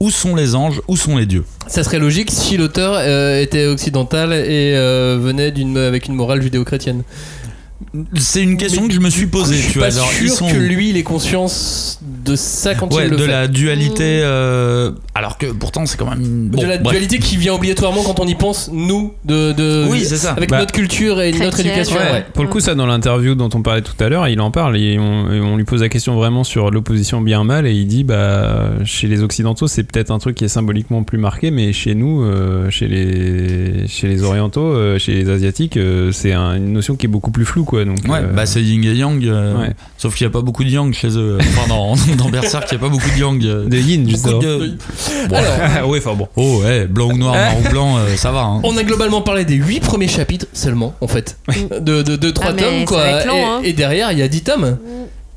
où sont les anges Où sont les dieux? Ça serait logique si l'auteur euh, était occidental et euh, venait d'une avec une morale judéo-chrétienne. C'est une question Mais que je me suis posée. je suis tu pas vois, sûr sont que lui il ait conscience de ça quand Ouais, il le de fait. la dualité. euh, alors que pourtant, c'est quand même. Bon, de la bref. dualité qui vient obligatoirement quand on y pense, nous, de, de Oui, c'est ça. avec Bah, notre culture et notre éducation. Ouais, ouais. Pour le coup, ça, dans l'interview dont on parlait tout à l'heure, il en parle et on, et on lui pose la question vraiment sur l'opposition bien-mal et il dit bah, chez les Occidentaux, c'est peut-être un truc qui est symboliquement plus marqué, mais chez nous, euh, chez, les, chez les Orientaux, euh, chez les Asiatiques, euh, c'est un- une notion qui est beaucoup plus floue. Quoi, donc, Ouais, euh, bah c'est yin et yang. euh, Ouais. Sauf qu'il n'y a pas beaucoup de yang chez eux. Enfin, dans Berserk, il n'y a pas beaucoup de yang. de yin, justement. de- Bon, Alors, ouais, enfin bon. Oh ouais, blanc ou noir, noir ou blanc, euh, ça va. Hein. on a globalement parlé des 8 premiers chapitres seulement, en fait, de, de, de 3 Ah, tomes, quoi. long, et, hein. et derrière, il y a 10 tomes.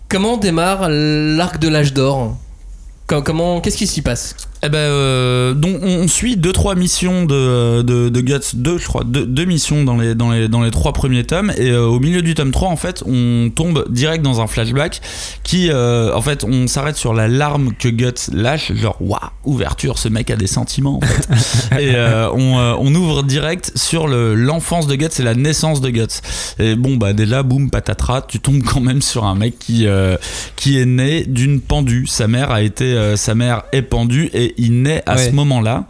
Comment démarre l'arc de l'âge d'or? Comment, qu'est-ce qui s'y passe? Eh ben, euh, donc on, on suit deux trois missions de, de, de Guts, deux je crois, deux, deux missions dans les, dans, les, dans les trois premiers tomes, et euh, au milieu du tome 3, en fait, on tombe direct dans un flashback qui, euh, en fait, on s'arrête sur la larme que Guts lâche, genre, waouh, ouverture, ce mec a des sentiments, en fait. et on, on ouvre direct sur le- l'enfance de Guts et la naissance de Guts. Et bon, bah déjà, boum, patatras, tu tombes quand même sur un mec qui, qui est né d'une pendue. Sa mère a été, sa mère est pendue et il naît à Ouais. ce moment-là.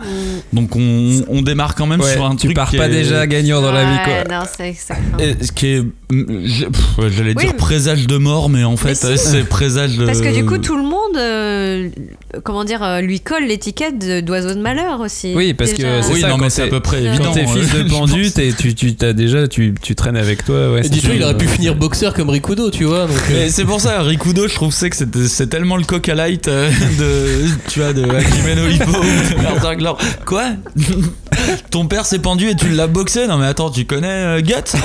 Donc on, on démarre quand même Ouais, sur un tu truc pars qui pas est- déjà gagnant dans la vie, quoi. Non, c'est ce qui est, pff, j'allais Oui, dire mais- présage de mort, mais en fait si. c'est présage de. Parce que du coup, tout le monde, euh, comment dire, euh, lui colle l'étiquette d'oiseau de malheur aussi. Oui, parce que c'est Oui, ça, non, quand mais c'est à t'es- peu près Quand évident. Quand t'es fils euh, de pendu, t'es- tu, tu, t'as déjà, tu, tu traînes avec toi. Ouais, dis-toi, il aurait pu finir boxeur comme Rikudo, tu vois. Donc, euh, Mais c'est pour ça, Rikudo, je trouve c'est que c'est tellement le coca light euh, de, tu vois, de Hajime no Hippo ou de. Quoi? Ton père s'est pendu et tu l'as boxé? Non mais attends, tu connais euh, Guts?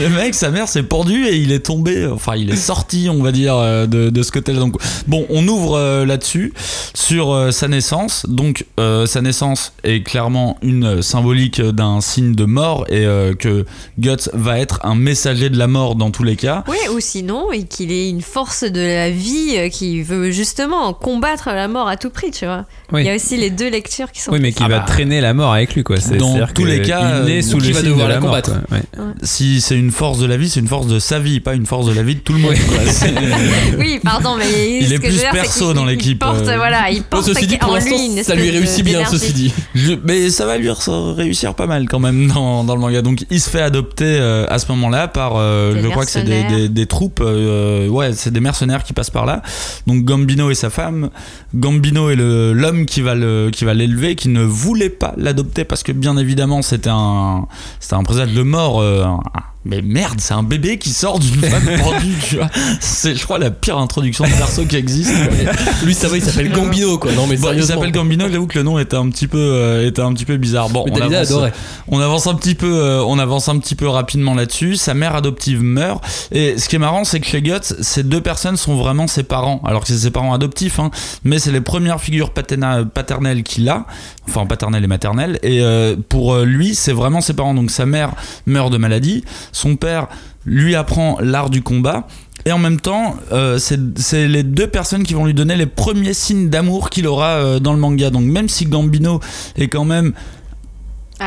Le mec, sa mère s'est pendue et il est tombé, enfin il est sorti, on va dire, de, de ce côté-là. Donc bon, on ouvre euh, là-dessus sur euh, sa naissance. Donc euh, sa naissance est clairement une symbolique d'un signe de mort et euh, que Guts va être un messager de la mort dans tous les cas. Oui, ou sinon, et qu'il ait une force de la vie qui veut justement combattre la mort à tout prix, tu vois. Oui. Il y a aussi les deux lectures qui sont. Oui, mais qui Ah va bah. traîner la mort avec lui, quoi. C'est- Dans tous les cas, il naît euh, sous le va signe devoir de la la mort. combattre. Ouais. Si c'est une force de la vie, c'est une force de sa vie, pas une force de la vie de tout le monde. Oui, pardon, mais Il ce est que plus c'est perso dans il l'équipe, Porte, euh. voilà, il porte ceci dit, pour en lui ça lui espèce réussit bien, ceci dit. Je- mais ça va lui réussir pas mal quand même dans, dans le manga. Donc il se fait adopter euh, à ce moment-là par, euh, je crois que c'est des, des- des troupes, euh, ouais, c'est des mercenaires qui passent par là. Donc Gambino et sa femme. Gambino est l'homme qui va le, qui va l'élever, qui ne voulait pas l'adopter parce que bien évidemment c'était un, c'était un présage de mort. euh, un- mais merde, c'est un bébé qui sort d'une femme pendue, tu vois. C'est, je crois, la pire introduction de perso qui existe. Lui, ça va, il s'appelle Gambino, quoi. Non, mais Bon, il s'appelle Gambino, j'avoue que le nom était un petit peu, euh, était un petit peu bizarre. Bon, on avance, on avance un petit peu, euh, on avance un petit peu rapidement là-dessus. Sa mère adoptive meurt. Et ce qui est marrant, c'est que chez Guts, ces deux personnes sont vraiment ses parents. Alors que c'est ses parents adoptifs, hein, mais c'est les premières figures paternelles qu'il a, enfin paternelles et maternelles. Et euh, pour euh, lui, c'est vraiment ses parents. Donc sa mère meurt de maladie, son père lui apprend l'art du combat. Et en même temps, euh, c'est c'est les deux personnes qui vont lui donner les premiers signes d'amour qu'il aura euh, dans le manga. Donc même si Gambino est quand même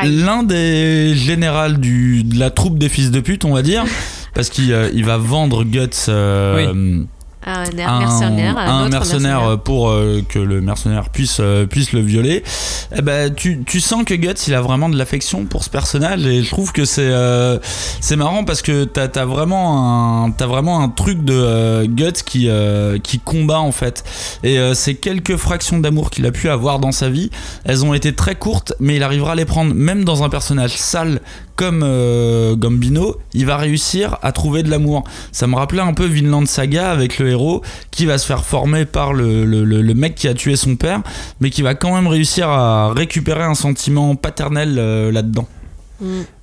l'un des générales du, de la troupe des fils de pute, on va dire, parce qu'il euh, il va vendre Guts euh, Un à un- mercenaire, un, mercenaire pour euh, que le mercenaire puisse, euh, puisse le violer. Eh ben, tu, tu sens que Guts il a vraiment de l'affection pour ce personnage et je trouve que c'est euh, c'est marrant parce que t'as as vraiment un vraiment un truc de Guts qui qui combat en fait et ces quelques fractions d'amour qu'il a pu avoir dans sa vie elles ont été très courtes mais il arrivera à les prendre même dans un personnage sale comme euh, Gambino, il va réussir à trouver de l'amour. Ça me rappelait un peu Vinland Saga avec le héros qui va se faire former par le, mec qui a tué son père, mais qui va quand même réussir à récupérer un sentiment paternel euh, là-dedans.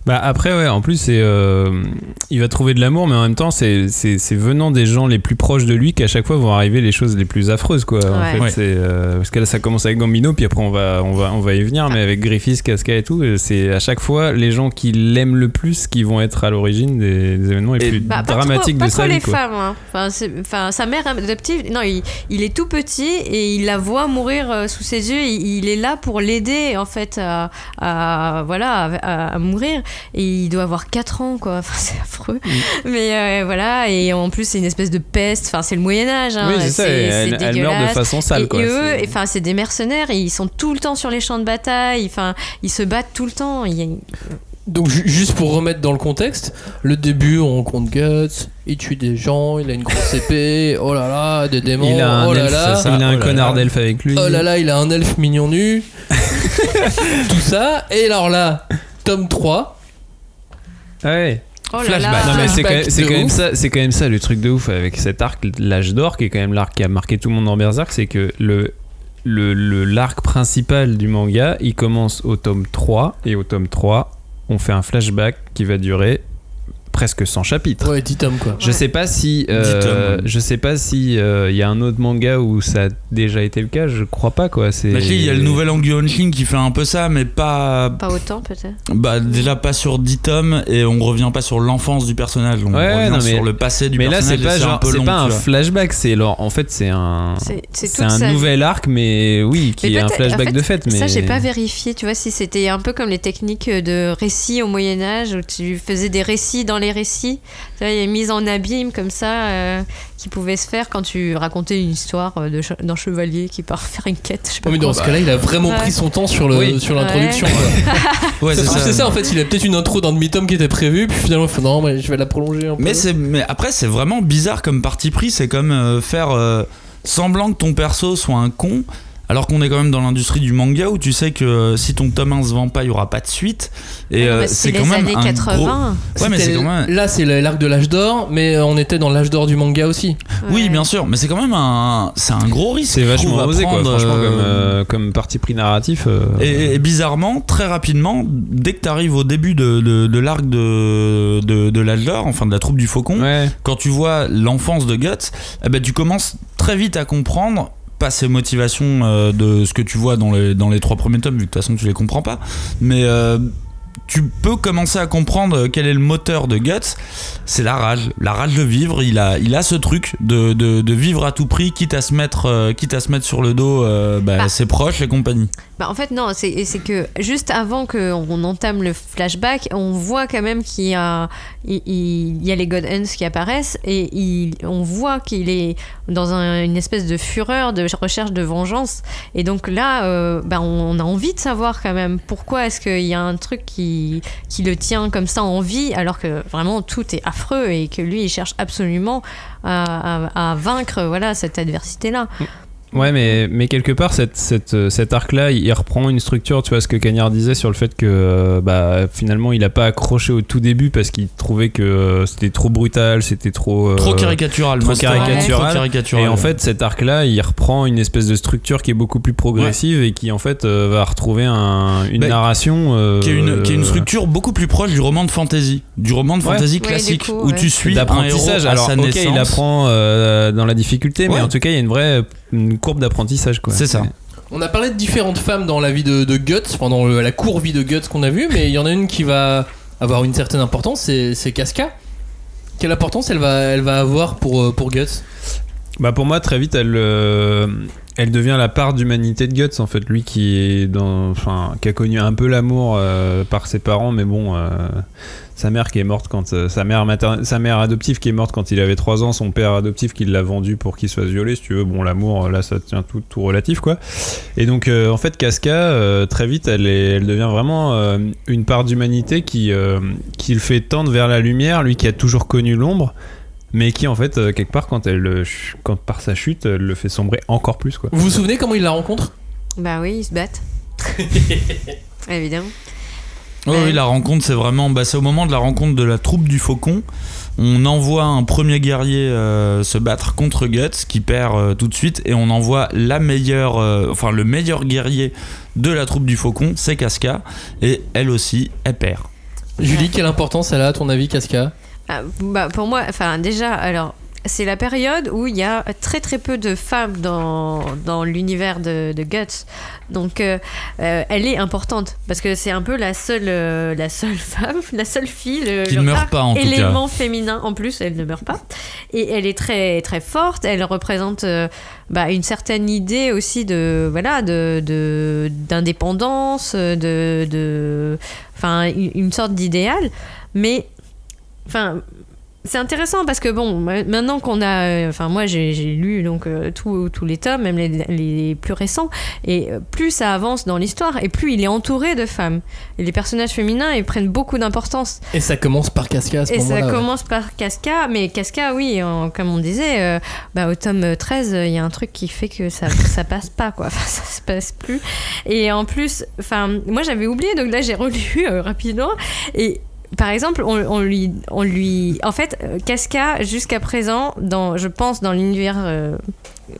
Bah après ouais en plus c'est euh, il va trouver de l'amour mais en même temps c'est c'est c'est venant des gens les plus proches de lui qu'à chaque fois vont arriver les choses les plus affreuses quoi en fait Ouais. c'est euh, parce que là ça commence avec Gambino puis après on va on va on va y venir mais avec Griffiths Casca et tout c'est à chaque fois les gens qui l'aiment le plus qui vont être à l'origine des, des événements les Et- plus Bah, pas dramatiques trop, pas de trop sa les vie quoi. femmes. hein. Enfin, enfin, sa mère adoptive, non, il, il est tout petit et il la voit mourir euh, sous ses yeux. Il, il est là pour l'aider en fait à, à- voilà à, à- à mourir. Et il doit avoir 4 ans quoi. Enfin, c'est affreux. Mais euh, voilà et en plus c'est une espèce de peste. Enfin, c'est le Moyen Âge. hein. oui c'est ça elle, meurt de dégueulasse. façon sale et, quoi et eux, enfin, c'est des mercenaires et ils sont tout le temps sur les champs de bataille. Enfin, ils se battent tout le temps. Il y a- Donc ju- juste pour remettre dans le contexte, le début on rencontre Guts, il tue des gens, il a une grosse épée, oh là là, des démons, il a un oh là là, ça. il a Oh un là connard là. d'elfe avec lui oh là là, il a un elfe mignon nu, tout ça, et alors là, tome 3, Ah ouais Oh Flashback. là. Non mais c'est quand, même- c'est de quand même ouf. ça, c'est quand même ça le truc de ouf avec cet arc, l'âge d'or, qui est quand même l'arc qui a marqué tout le monde dans Berserk, c'est que le le le- l'arc principal du manga, il commence au tome 3 et au tome 3, on fait un flashback qui va durer presque 100 chapitres. ouais, 10 tomes quoi. Je sais pas si euh, tomes. je sais pas si euh, il y a un autre manga où ça a déjà été le cas, je crois pas quoi, c'est si, il y a le nouvel Angu Honshin qui fait un peu ça, mais pas. Pas autant peut-être. Bah, déjà pas sur 10 tomes et on revient pas sur l'enfance du personnage. On Ouais, revient non, mais- sur le passé du mais là personnage. c'est pas genre c'est pas un flashback, c'est en fait c'est un C'est- un nouvel arc mais oui qui Mais est un flashback en fait, de fait mais Ça, j'ai pas vérifié, tu vois, si c'était un peu comme les techniques de récit au Moyen-Âge, où tu faisais des récits dans les récits. Tu vois, il y a une mise en abîme comme ça euh, qui pouvait se faire quand tu racontais une histoire euh, d'un chevalier qui part faire une quête. Je sais pas Oh, mais dans quoi. ce cas-là, il a vraiment Ouais. pris son temps sur le Oui. sur l'introduction. Ouais. c'est ça. en fait, il a peut-être une intro d'un demi-tome qui était prévu, puis finalement il fait non, mais je vais la prolonger un peu. Mais, après, c'est vraiment bizarre comme parti pris. C'est comme euh, faire euh, semblant que ton perso soit un con. Alors qu'on est quand même dans l'industrie du manga où tu sais que euh, si ton tome 1 se vend pas, il y aura pas de suite. Et Ouais, euh, c'est les quand même années un 80. gros. Ouais, mais C'était- c'est quand même. Là, c'est l'arc de l'âge d'or, mais on était dans l'âge d'or du manga aussi. Oui, bien sûr, mais c'est quand même un, c'est un gros risque. c'est vachement à osé quoi franchement euh, comme euh, comme parti pris narratif euh, Et, et bizarrement, très rapidement, dès que tu arrives au début de, de- de l'arc de, de, de l'âge d'or, enfin de la troupe du faucon, ouais quand tu vois l'enfance de Guts, eh ben, tu commences très vite à comprendre pas ses motivations euh, de ce que tu vois dans les, dans les trois premiers tomes, vu que de toute façon tu les comprends pas, mais euh, tu peux commencer à comprendre quel est le moteur de Guts, c'est la rage, la rage de vivre, il a, il a ce truc de, de, de vivre à tout prix, quitte à se mettre, euh, quitte à se mettre sur le dos euh, bah, Bah. ses proches et compagnie. Bah, en fait, non, c'est que juste avant qu'on entame le flashback, on voit quand même qu'il y a, il, il y a les God Hands qui apparaissent et il, on voit qu'il est dans un- une espèce de fureur, de recherche de vengeance. Et donc là, euh, bah, on a envie de savoir quand même pourquoi est-ce qu'il y a un truc qui, qui le tient comme ça en vie alors que vraiment tout est affreux et que lui, il cherche absolument à, vaincre voilà, cette adversité-là. Ouais, mais, mais quelque part, cette, cette, euh, cet arc-là, il reprend une structure, tu vois, ce que Cagnard disait sur le fait que euh, bah, finalement, il a pas accroché au tout début parce qu'il trouvait que euh, c'était trop brutal, c'était trop. euh, Trop caricatural, trop caricatural. trop caricatural. Et en fait, cet arc-là, il reprend une espèce de structure qui est beaucoup plus progressive et qui, en fait, va retrouver un- une Bah, narration. euh, qui est, une, qui est une structure beaucoup plus proche du roman de fantasy, du roman de Ouais. fantasy classique, coup, où tu suis un héros à Alors, sa ok, naissance. il apprend euh, dans la difficulté, mais en tout cas, il y a une vraie une courbe d'apprentissage, quoi. C'est ça. On a parlé de différentes femmes dans la vie de, de Guts, pendant le- la courte vie de Guts qu'on a vue, mais il y en a une qui va avoir une certaine importance, c'est c'est Casca. Quelle importance elle va, elle va avoir pour, euh, pour Guts? Bah pour moi très vite elle euh, elle devient la part d'humanité de Guts en fait lui qui est dans enfin qui a connu un peu l'amour euh, par ses parents mais bon euh, sa mère qui est morte quand euh, sa mère materne- sa mère adoptive qui est morte quand il avait 3 ans son père adoptif qui l'a vendu pour qu'il soit violé si tu veux bon l'amour euh, là ça tient tout tout relatif quoi et donc euh, en fait Casca euh, très vite elle est elle devient vraiment euh, une part d'humanité qui euh, qui le fait tendre vers la lumière lui qui a toujours connu l'ombre mais qui en fait euh, quelque part quand elle euh, quand par sa chute elle le fait sombrer encore plus quoi Vous vous souvenez comment il la rencontre? Bah oui, ils se battent. Évidemment. Oh oui, la rencontre, c'est vraiment. Bah, c'est au moment de la rencontre de la troupe du Faucon. On envoie un premier guerrier euh, se battre contre Guts, qui perd euh, tout de suite, et on envoie la meilleure, euh, enfin le meilleur guerrier de la troupe du Faucon, c'est Casca, et elle aussi, elle perd. Julie, quelle importance elle a à ton avis, Casca? Ah, bah, pour moi, enfin déjà, alors c'est la période où il y a très très peu de femmes dans, dans l'univers de, de Guts. Donc euh, euh, elle est importante parce que c'est un peu la seule, euh, la seule femme, la seule fille, le, Qui le ne meurt pas, en tout élément féminin en plus, elle ne meurt pas. Et elle est très très forte, elle représente euh, bah, une certaine idée aussi de voilà de d'indépendance, de de enfin une une sorte d'idéal, mais enfin c'est intéressant parce que bon, ma- maintenant qu'on a, euh, enfin moi j'ai lu donc euh, tous tous les tomes, même les, les plus récents, et euh, plus ça avance dans l'histoire, et plus il est entouré de femmes. Et les personnages féminins, ils prennent beaucoup d'importance. Et ça commence par Casca Et ça ouais. commence par Casca, mais Casca, oui, en- comme on disait, euh, bah, au tome 13, il y a un truc qui fait que ça, ça passe pas, quoi. Enfin, ça se passe plus. Et en plus, enfin, moi j'avais oublié, donc là j'ai relu rapidement. Et par exemple, on, on lui, on lui, en fait, euh, Casca jusqu'à présent, dans, je pense dans l'univers euh,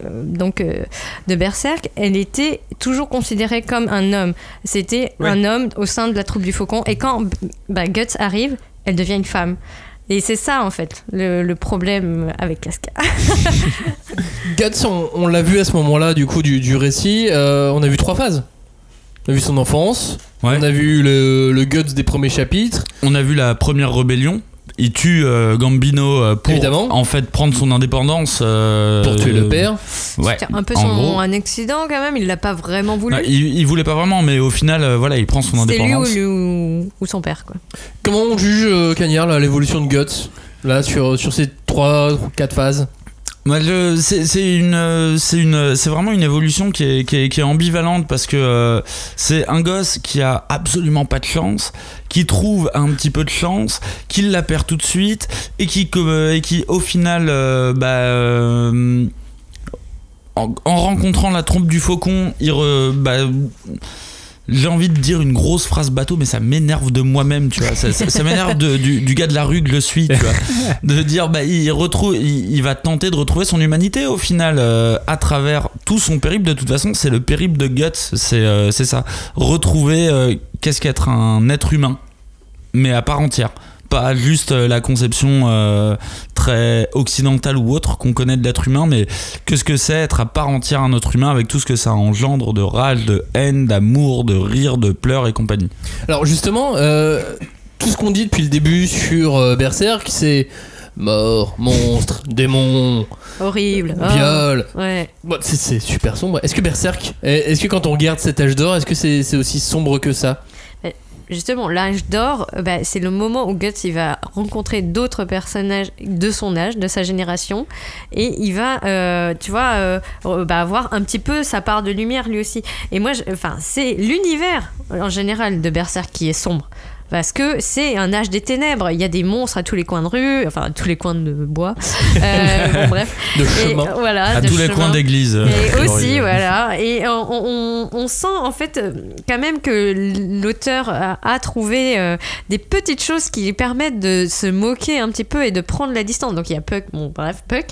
euh, donc euh, de Berserk, elle était toujours considérée comme un homme. C'était Ouais. un homme au sein de la troupe du Faucon. Et quand bah, Guts arrive, elle devient une femme. Et c'est ça en fait le, le problème avec Casca. Guts, on, on l'a vu à ce moment-là, du coup, du, du récit. euh, on a vu trois phases. On a vu son enfance, Ouais. on a vu le, le Guts des premiers chapitres. On a vu la première rébellion. Il tue euh, Gambino euh, pour Évidemment. en fait prendre son indépendance. euh, Pour tuer le père. Ouais. C'était un peu son gros. un accident quand même. Il l'a pas vraiment voulu. Non, il, il voulait pas vraiment, mais au final, euh, voilà, il prend son C'était lui ou, indépendance. lui ou- ou son père quoi. Comment on juge, euh, Cagnard, là, l'évolution de Guts Là, sur, sur ces trois ou quatre phases? Moi, je- c'est vraiment une évolution qui est, ambivalente parce que euh, c'est un gosse qui a absolument pas de chance, qui trouve un petit peu de chance, qui la perd tout de suite et qui, euh, au final, euh, bah, en, en rencontrant la trompe du faucon, il re- bah, j'ai envie de dire une grosse phrase bateau, mais ça m'énerve de moi-même, tu vois. Ça, m'énerve du, gars de la rue que je suis, tu vois. De dire, bah, il, retrouve, il, va tenter de retrouver son humanité au final euh, à travers tout son périple. De toute façon, c'est le périple de Guts, c'est euh, ça. Retrouver euh, qu'est-ce qu'être un être humain, mais à part entière. Pas juste euh, la conception euh, très occidentale ou autre qu'on connaît de l'être humain, mais qu'est-ce que c'est être à part entière un autre humain avec tout ce que ça engendre de rage, de haine, d'amour, de rire, de pleurs et compagnie? Alors, justement, euh, tout ce qu'on dit depuis le début sur euh, Berserk, c'est mort, monstre, démon, Horrible. Oh. viol. Ouais. Bon, c'est- super sombre. Est-ce que Berserk, est-ce que quand on regarde cet âge d'or, est-ce que c'est c'est aussi sombre que ça? Justement, l'âge d'or, bah, c'est le moment où Guts il va rencontrer d'autres personnages de son âge, de sa génération, et il va, euh, tu vois, euh, euh, bah, avoir un petit peu sa part de lumière lui aussi. Et moi, enfin, c'est l'univers en général de Berserk qui est sombre. Parce que c'est un âge des ténèbres. Il y a des monstres à tous les coins de rue, enfin à tous les coins de bois. Euh, bon, bref. De chemin. euh, voilà, à de tous les coins d'église. euh, Et Laurie. aussi, voilà. Et on, on- on sent en fait euh, quand même que l'auteur a, a trouvé euh, des petites choses qui lui permettent de se moquer un petit peu et de prendre la distance. Donc il y a Puck, bon bref, Puck.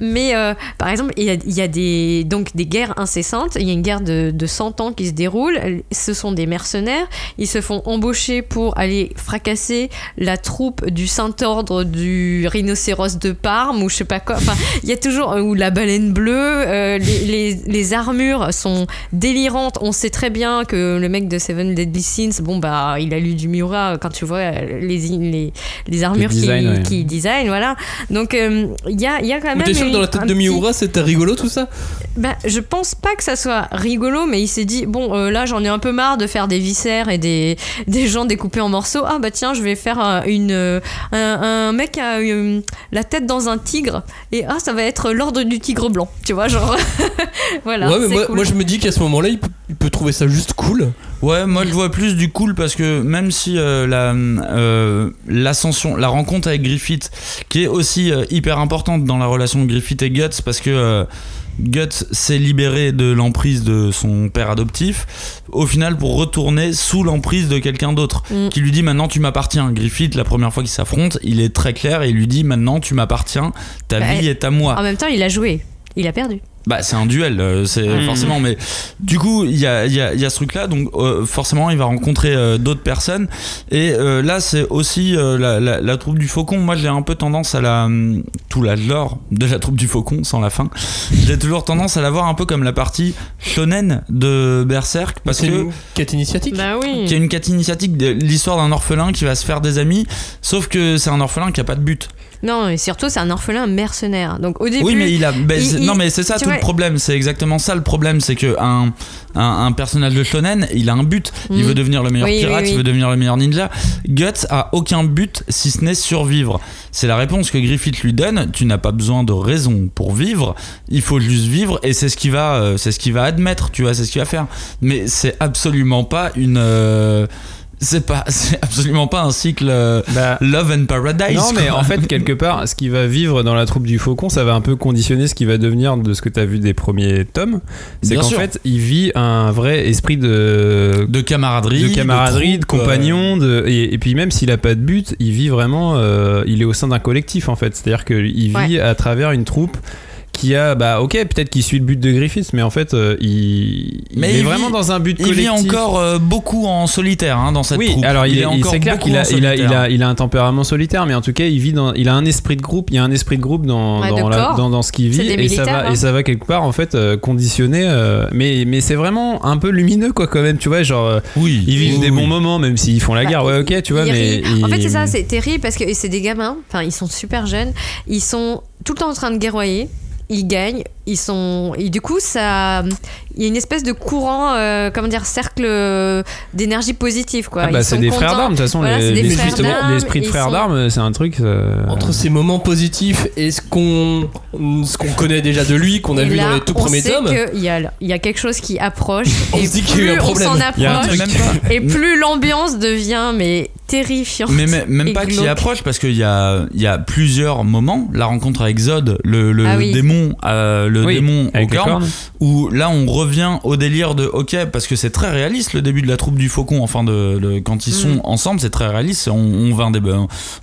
Mais euh, par exemple, il y a, il y a des, donc, des guerres incessantes. Il y a une guerre de, de 100 ans qui se déroule. Ce sont des mercenaires. Ils se font embaucher pour aller fracasser la troupe du Saint-Ordre du rhinocéros de Parme ou je sais pas quoi. Enfin, il y a toujours ou la baleine bleue. euh, les, les- les armures sont délirantes. On sait très bien que le mec de Seven Deadly Sins, bon bah, il a lu du Miura quand tu vois les les, les armures design, qui, ouais. qui design, voilà. Donc euh, il y a y a quand même. t'es sûr que dans la tête de petit- Miura, c'était rigolo tout ça? Bah, je pense pas que ça soit rigolo, mais il s'est dit bon, euh, là j'en ai un peu marre de faire des viscères et des, des gens découpés en morceaux. Ah bah tiens, je vais faire euh, une, euh, un, un mec a euh, la tête dans un tigre et ah ça va être l'ordre du tigre blanc, tu vois, genre. voilà. Ouais, mais c'est moi, cool. moi, je me dis qu'à ce moment-là, il, peut- il peut trouver ça juste cool. Ouais, moi je vois plus du cool parce que même si euh, la euh, l'ascension, la rencontre avec Griffith, qui est aussi euh, hyper importante dans la relation de Griffith et Guts, parce que euh, Guts s'est libéré de l'emprise de son père adoptif, au final pour retourner sous l'emprise de quelqu'un d'autre, Mm. qui lui dit maintenant tu m'appartiens. Griffith, la première fois qu'ils s'affrontent, il est très clair et il lui dit maintenant tu m'appartiens, ta Bah, vie est à moi. En même temps, il a joué. Il a perdu. Bah, c'est un duel, euh, c'est Mhm. forcément. Mais du coup, il y a, il y a- il y a ce truc-là, donc euh, forcément, il va rencontrer euh, d'autres personnes. Et euh, là, c'est aussi euh, la, la- la troupe du faucon. Moi, j'ai un peu tendance à la. hum, tout la lore de la troupe du faucon, sans la fin. J'ai toujours tendance à la voir un peu comme la partie shonen de Berserk, parce C'est que. une quête initiatique. Bah oui. Qui a une quête initiatique, de l'histoire d'un orphelin qui va se faire des amis, sauf que c'est un orphelin qui a pas de but. Non, et surtout, c'est un orphelin mercenaire. Donc au début. Oui, mais il a. il- il- non, mais c'est ça tout vois- le problème. C'est exactement ça le problème. C'est que un, un, un personnage de shonen, il a un but. Il Mhm. veut devenir le meilleur Oui, pirate, oui. il veut devenir le meilleur ninja. Guts a aucun but si ce n'est survivre. C'est la réponse que Griffith lui donne. Tu n'as pas besoin de raison pour vivre. Il faut juste vivre et c'est ce qu'il va, euh, c'est ce qu'il va admettre. Tu vois, c'est ce qu'il va faire. Mais c'est absolument pas une. euh, c'est pas, c'est absolument pas un cycle euh, Bah, Love and Paradise. non, mais quoi. en fait, quelque part, ce qui va vivre dans la troupe du faucon, ça va un peu conditionner ce qui va devenir de ce que tu as vu des premiers tomes. C'est Bien qu'en sûr. fait, il vit un vrai esprit de. de camaraderie, de camaraderie, de, troupe, euh, compagnon, de, et, et puis même s'il a pas de but, il vit vraiment, euh, il est au sein d'un collectif en fait. C'est-à-dire qu'il vit à travers une troupe qui a, bah ok, peut-être qu'il suit le but de Griffiths, mais en fait, euh, il, il Mais est il vraiment vit- dans un but Il collectif. vit encore euh, beaucoup en solitaire hein, dans cette oui, troupe. alors il, est, il- encore c'est clair qu'il a, en il a, il, solitaire. a, il a un tempérament solitaire, mais en tout cas, il vit dans, il a un esprit de groupe. Il y a un esprit de groupe dans, Ouais, de dans, la- dans, dans ce qu'il vit, et ça va, hein. et ça va quelque part en fait euh, conditionner. euh, mais, mais c'est vraiment un peu lumineux quoi quand même. Tu vois, genre euh, Oui, ils vivent oui, des oui. bons moments, même s'ils font la Bah, guerre. Ouais, ok, tu vois, mais. En fait, c'est ça, c'est terrible parce que c'est des gamins, enfin, ils sont super jeunes, ils sont tout le temps en train de guerroyer, ils gagnent, ils sont. Et du coup, ça. Il y a une espèce de courant, euh, comment dire, cercle euh, d'énergie positive, quoi. Ah bah c'est des frères d'armes de toute façon Voilà, les- les- justement, l'esprit de frères sont- d'armes c'est un truc euh, Entre ces moments positifs et ce qu'on ce qu'on connaît déjà de lui, qu'on a Et vu là, dans les tout on premiers sait tomes, qu'il y a, il y a quelque chose qui approche. On et se dit qu'il y a eu un plus problème. On s'en Il y a un approche. truc. Même pas. Et plus l'ambiance devient mais terrifiante. Mais même pas qu'il approche parce qu'il y a, il y a plusieurs moments. La rencontre avec Zod, le, le Ah oui. démon, euh, le oui, démon aux avec cornes, cornes. où là on revient au délire de ok parce que c'est très réaliste le début de la troupe du faucon. Enfin de, de- quand ils sont Mm. ensemble, c'est très réaliste. On, on vint des,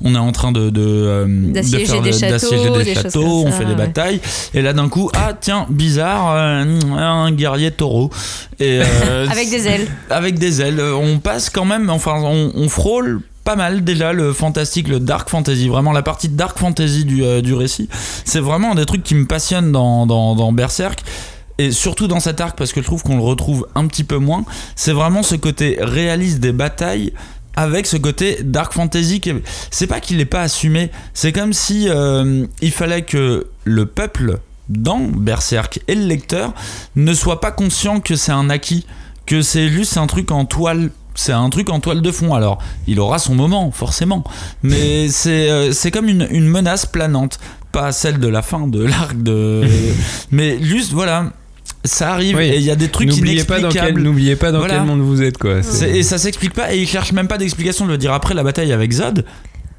on est en train de de, euh, de D'assiéger faire des de- châteaux, des châteaux, on ça, fait des ouais. batailles. Et là d'un coup, ah tiens bizarre, euh, un guerrier taureau. Et euh, Avec des ailes. avec des ailes. On passe quand même, enfin, on, on frôle pas mal déjà le fantastique, le dark fantasy, vraiment la partie dark fantasy du, euh, du récit. C'est vraiment des trucs qui me passionne dans, dans, dans Berserk. Et surtout dans cet arc, parce que je trouve qu'on le retrouve un petit peu moins, c'est vraiment ce côté réaliste des batailles avec ce côté dark fantasy. qui est- C'est pas qu'il n'est pas assumé, c'est comme si euh, il fallait que le peuple dans Berserk et le lecteur ne soit pas conscient que c'est un acquis, que c'est juste un truc en toile. C'est un truc en toile de fond. Alors, il aura son moment, forcément. Mais c'est euh, c'est comme une, une menace planante. Pas celle de la fin de l'arc de. mais juste, voilà. Ça arrive Oui. et il y a des trucs N'oubliez pas dans quel, n'oubliez pas dans Voilà. quel monde vous êtes quoi. Et ça s'explique pas, et ils cherchent même pas d'explication. Je veux dire, après la bataille avec Zod,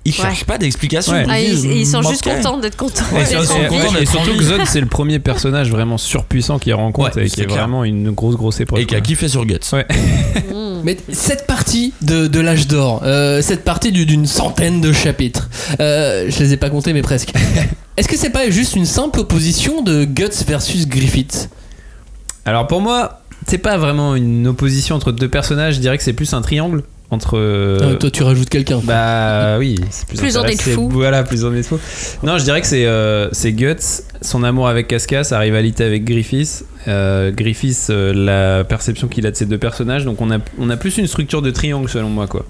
ils cherchent pas d'explication. Ouais. Ah, ils, sont juste contents d'être contents. Et, et- et surtout que. Zod c'est le premier personnage vraiment surpuissant qu'il rencontre Ouais, et qui est clair. vraiment une grosse grosse épreuve. Et qui a kiffé sur Guts. Ouais. Mm. Mais cette partie de, de l'âge d'or, euh, cette partie du- d'une centaine de chapitres, euh, je les ai pas comptés mais presque. Est-ce que c'est pas juste une simple opposition de Guts versus Griffith? Alors pour moi, c'est pas vraiment une opposition entre deux personnages, je dirais que c'est plus un triangle entre euh, Euh, Toi tu rajoutes quelqu'un. Bah oui, c'est plus, Plus on est fous. Voilà, plus on est de fous. Non, je dirais que c'est euh, c'est Guts, son amour avec Casca, sa rivalité avec Griffiths. Euh, Griffiths, euh, la perception qu'il a de ces deux personnages. Donc on a, on a plus une structure de triangle selon moi, quoi.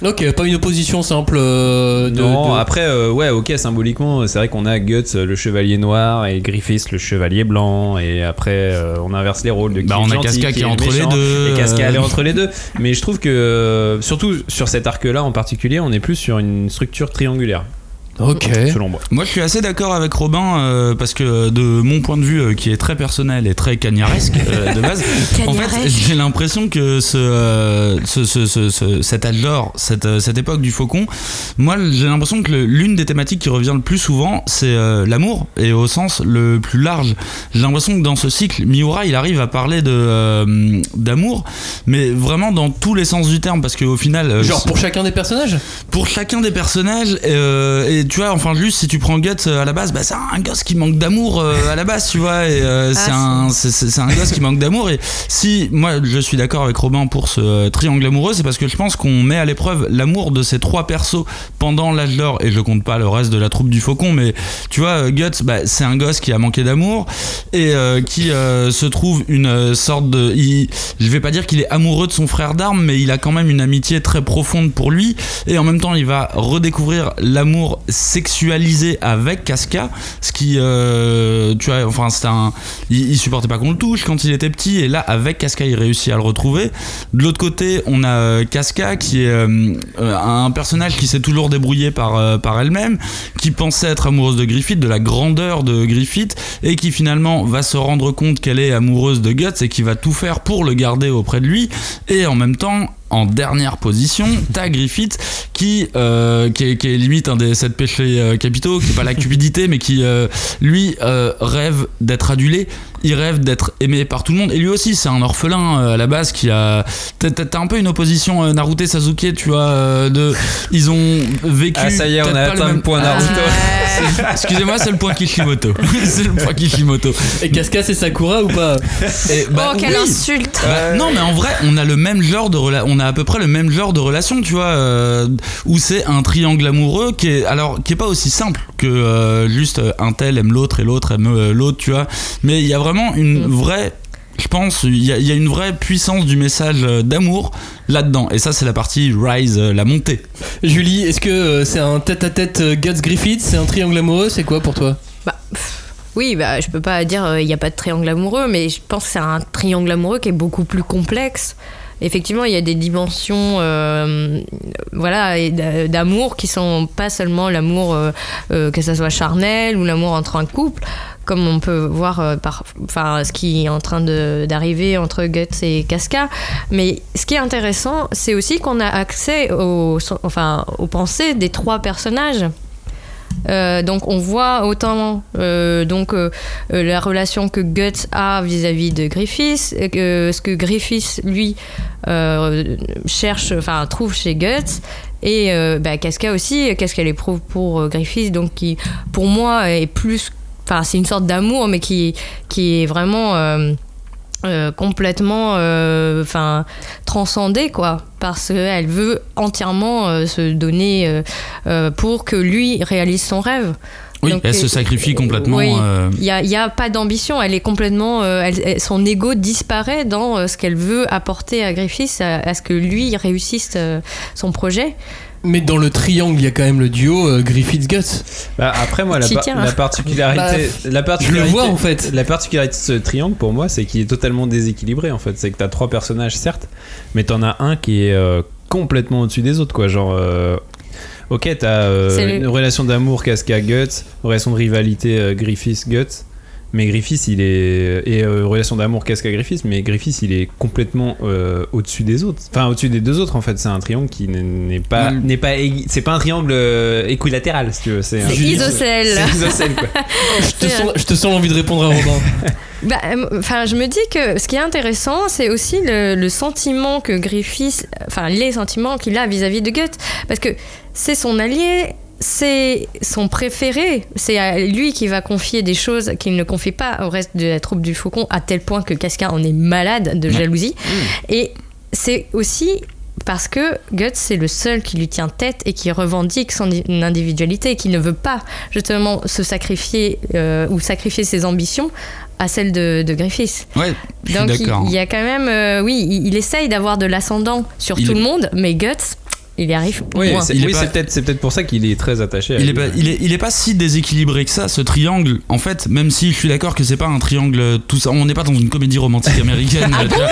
Ok, pas une opposition simple euh, de. non, de- après, euh, ouais, ok, symboliquement, c'est vrai qu'on a Guts, euh, le chevalier noir, et Griffiths, le chevalier blanc, et après, euh, on inverse les rôles de qui Bah, est on a Casca qui est entre les deux, Et Casca, euh. elle est entre les deux. Mais je trouve que, euh, surtout sur cet arc-là en particulier, on est plus sur une structure triangulaire. Ok. selon moi. Moi, je suis assez d'accord avec Robin euh, parce que de mon point de vue, euh, qui est très personnel et très cagnaresque euh, de base, en fait, j'ai l'impression que ce, euh, ce, ce, ce- ce- cet âge d'or, cette, euh, cette époque du faucon, moi, j'ai l'impression que l'une des thématiques qui revient le plus souvent, c'est euh, l'amour et au sens le plus large. J'ai l'impression que dans ce cycle, Miura, il arrive à parler de euh, d'amour, mais vraiment dans tous les sens du terme, parce qu'au final, euh, Genre pour chacun des personnages? Pour chacun des personnages euh, et tu vois enfin juste si tu prends Guts euh, à la base bah c'est un gosse qui manque d'amour euh, à la base tu vois et euh, c'est un c'est- un gosse qui manque d'amour et si moi je suis d'accord avec Robin pour ce triangle amoureux c'est parce que je pense qu'on met à l'épreuve l'amour de ces trois persos pendant l'âge d'or et je compte pas le reste de la troupe du faucon mais tu vois Guts bah, c'est un gosse qui a manqué d'amour et euh, qui se trouve une sorte de il- je vais pas dire qu'il est amoureux de son frère d'armes mais il a quand même une amitié très profonde pour lui et en même temps il va redécouvrir l'amour sexualisé avec Casca ce qui euh, tu vois enfin c'est un il, supportait pas qu'on le touche quand il était petit et là avec Casca il réussit à le retrouver. De l'autre côté on a euh, Casca qui est euh, euh, un personnage qui s'est toujours débrouillé par, par elle-même qui pensait être amoureuse de Griffith de la grandeur de Griffith et qui finalement va se rendre compte qu'elle est amoureuse de Guts et qui va tout faire pour le garder auprès de lui et en même temps en dernière position, t'as Griffith qui, euh, qui, est, limite un des sept péchés euh, capitaux, qui est pas la cupidité, mais qui euh, lui rêve d'être adulé, il rêve d'être aimé par tout le monde. Et lui aussi, c'est un orphelin euh, à la base qui a. T'as un peu une opposition euh, Naruto Sasuke, tu vois, euh, de ils ont vécu. Ah, ça y est, on a atteint le même- point Naruto. C'est- Excusez-moi, c'est le point Kishimoto. c'est le point Kishimoto. Et Casca c'est Sakura ou pas Et, bah, oh, quelle oui. insulte Bah, non, mais en vrai, on a le même genre de rela- on a à peu près le même genre de relation, tu vois, euh, où c'est un triangle amoureux qui est alors qui est pas aussi simple que euh, juste un tel aime l'autre et l'autre aime euh, l'autre, tu vois. Mais il y a vraiment une vraie je pense, il y, y a une vraie puissance du message euh, d'amour là-dedans. Et ça, c'est la partie Rise, euh, la montée. Julie, est-ce que euh, c'est un tête-à-tête euh, Guts Griffith C'est un triangle amoureux C'est quoi pour toi? Bah, oui, bah, je peux pas dire il n'y a pas de triangle amoureux, mais je pense que c'est un triangle amoureux qui est beaucoup plus complexe. Effectivement, il y a des dimensions euh, voilà, d'amour qui sont pas seulement l'amour, euh, euh, que ça soit charnel ou l'amour entre un couple, comme on peut voir euh, par, enfin, ce qui est en train d'arriver entre Guts et Casca. Mais ce qui est intéressant, c'est aussi qu'on a accès aux, enfin, aux pensées des trois personnages. Euh, donc on voit autant euh, donc la relation que Guts a vis-à-vis de Griffiths, que ce que Griffiths lui cherche, enfin trouve chez Guts, et bah, Casca aussi, qu'est-ce qu'elle éprouve pour Griffiths, donc qui pour moi est plus, enfin c'est une sorte d'amour, mais qui qui est vraiment euh, euh, complètement euh, enfin transcendée quoi parce qu'elle veut entièrement se donner pour que lui réalise son rêve Oui, Donc, elle se sacrifie complètement. oui. euh, il n'y a, pas d'ambition, elle est complètement. elle- son ego disparaît dans ce qu'elle veut apporter à Griffiths, à, à ce que lui réussisse son projet. Mais dans le triangle, il y a quand même le duo euh, Griffith-Guts. Bah, après, moi, la, T'y par- tiens. la particularité, la particularité, vois, en fait. La particularité de ce triangle, pour moi, c'est qu'il est totalement déséquilibré. En fait, c'est que t'as trois personnages, certes, mais t'en as un qui est euh, complètement au-dessus des autres, quoi. Genre, euh, ok, t'as euh, le- une relation d'amour Casca Guts, une relation de rivalité euh, Griffiths Guts. Mais Griffiths, il est. Et euh, relation d'amour Casca Griffiths, mais Griffiths, il est complètement euh, au-dessus des autres. Enfin, au-dessus des deux autres, en fait. C'est un triangle qui n'est- pas. Mm. n'est pas égui- C'est pas un triangle euh, équilatéral, si tu veux. C'est un- C'est Julie, isocèle. c'est isocèle, quoi. Je te sens, je te sens l'envie de répondre à Robin. Bah, Enfin, je me dis que ce qui est intéressant, c'est aussi le, le sentiment que Griffiths, enfin les sentiments qu'il a vis-à-vis de Guts, parce que c'est son allié, c'est son préféré, c'est à lui qui va confier des choses qu'il ne confie pas au reste de la troupe du Faucon, à tel point que Casca en est malade de jalousie. Et c'est aussi parce que Guts, c'est le seul qui lui tient tête et qui revendique son individualité et qui ne veut pas justement se sacrifier euh, ou sacrifier ses ambitions à celles de, de Griffiths. Ouais, Donc il, y a quand même, euh, oui, il, il essaye d'avoir de l'ascendant sur Il tout le monde, mais Guts, il y arrive Oui, c'est oui, pas- peut-être pour ça qu'il est très attaché à Il est, pas, il, est, il est pas si déséquilibré que ça, ce triangle. En fait, même si je suis d'accord que c'est pas un triangle euh, tout ça, on n'est pas dans une comédie romantique américaine. vois.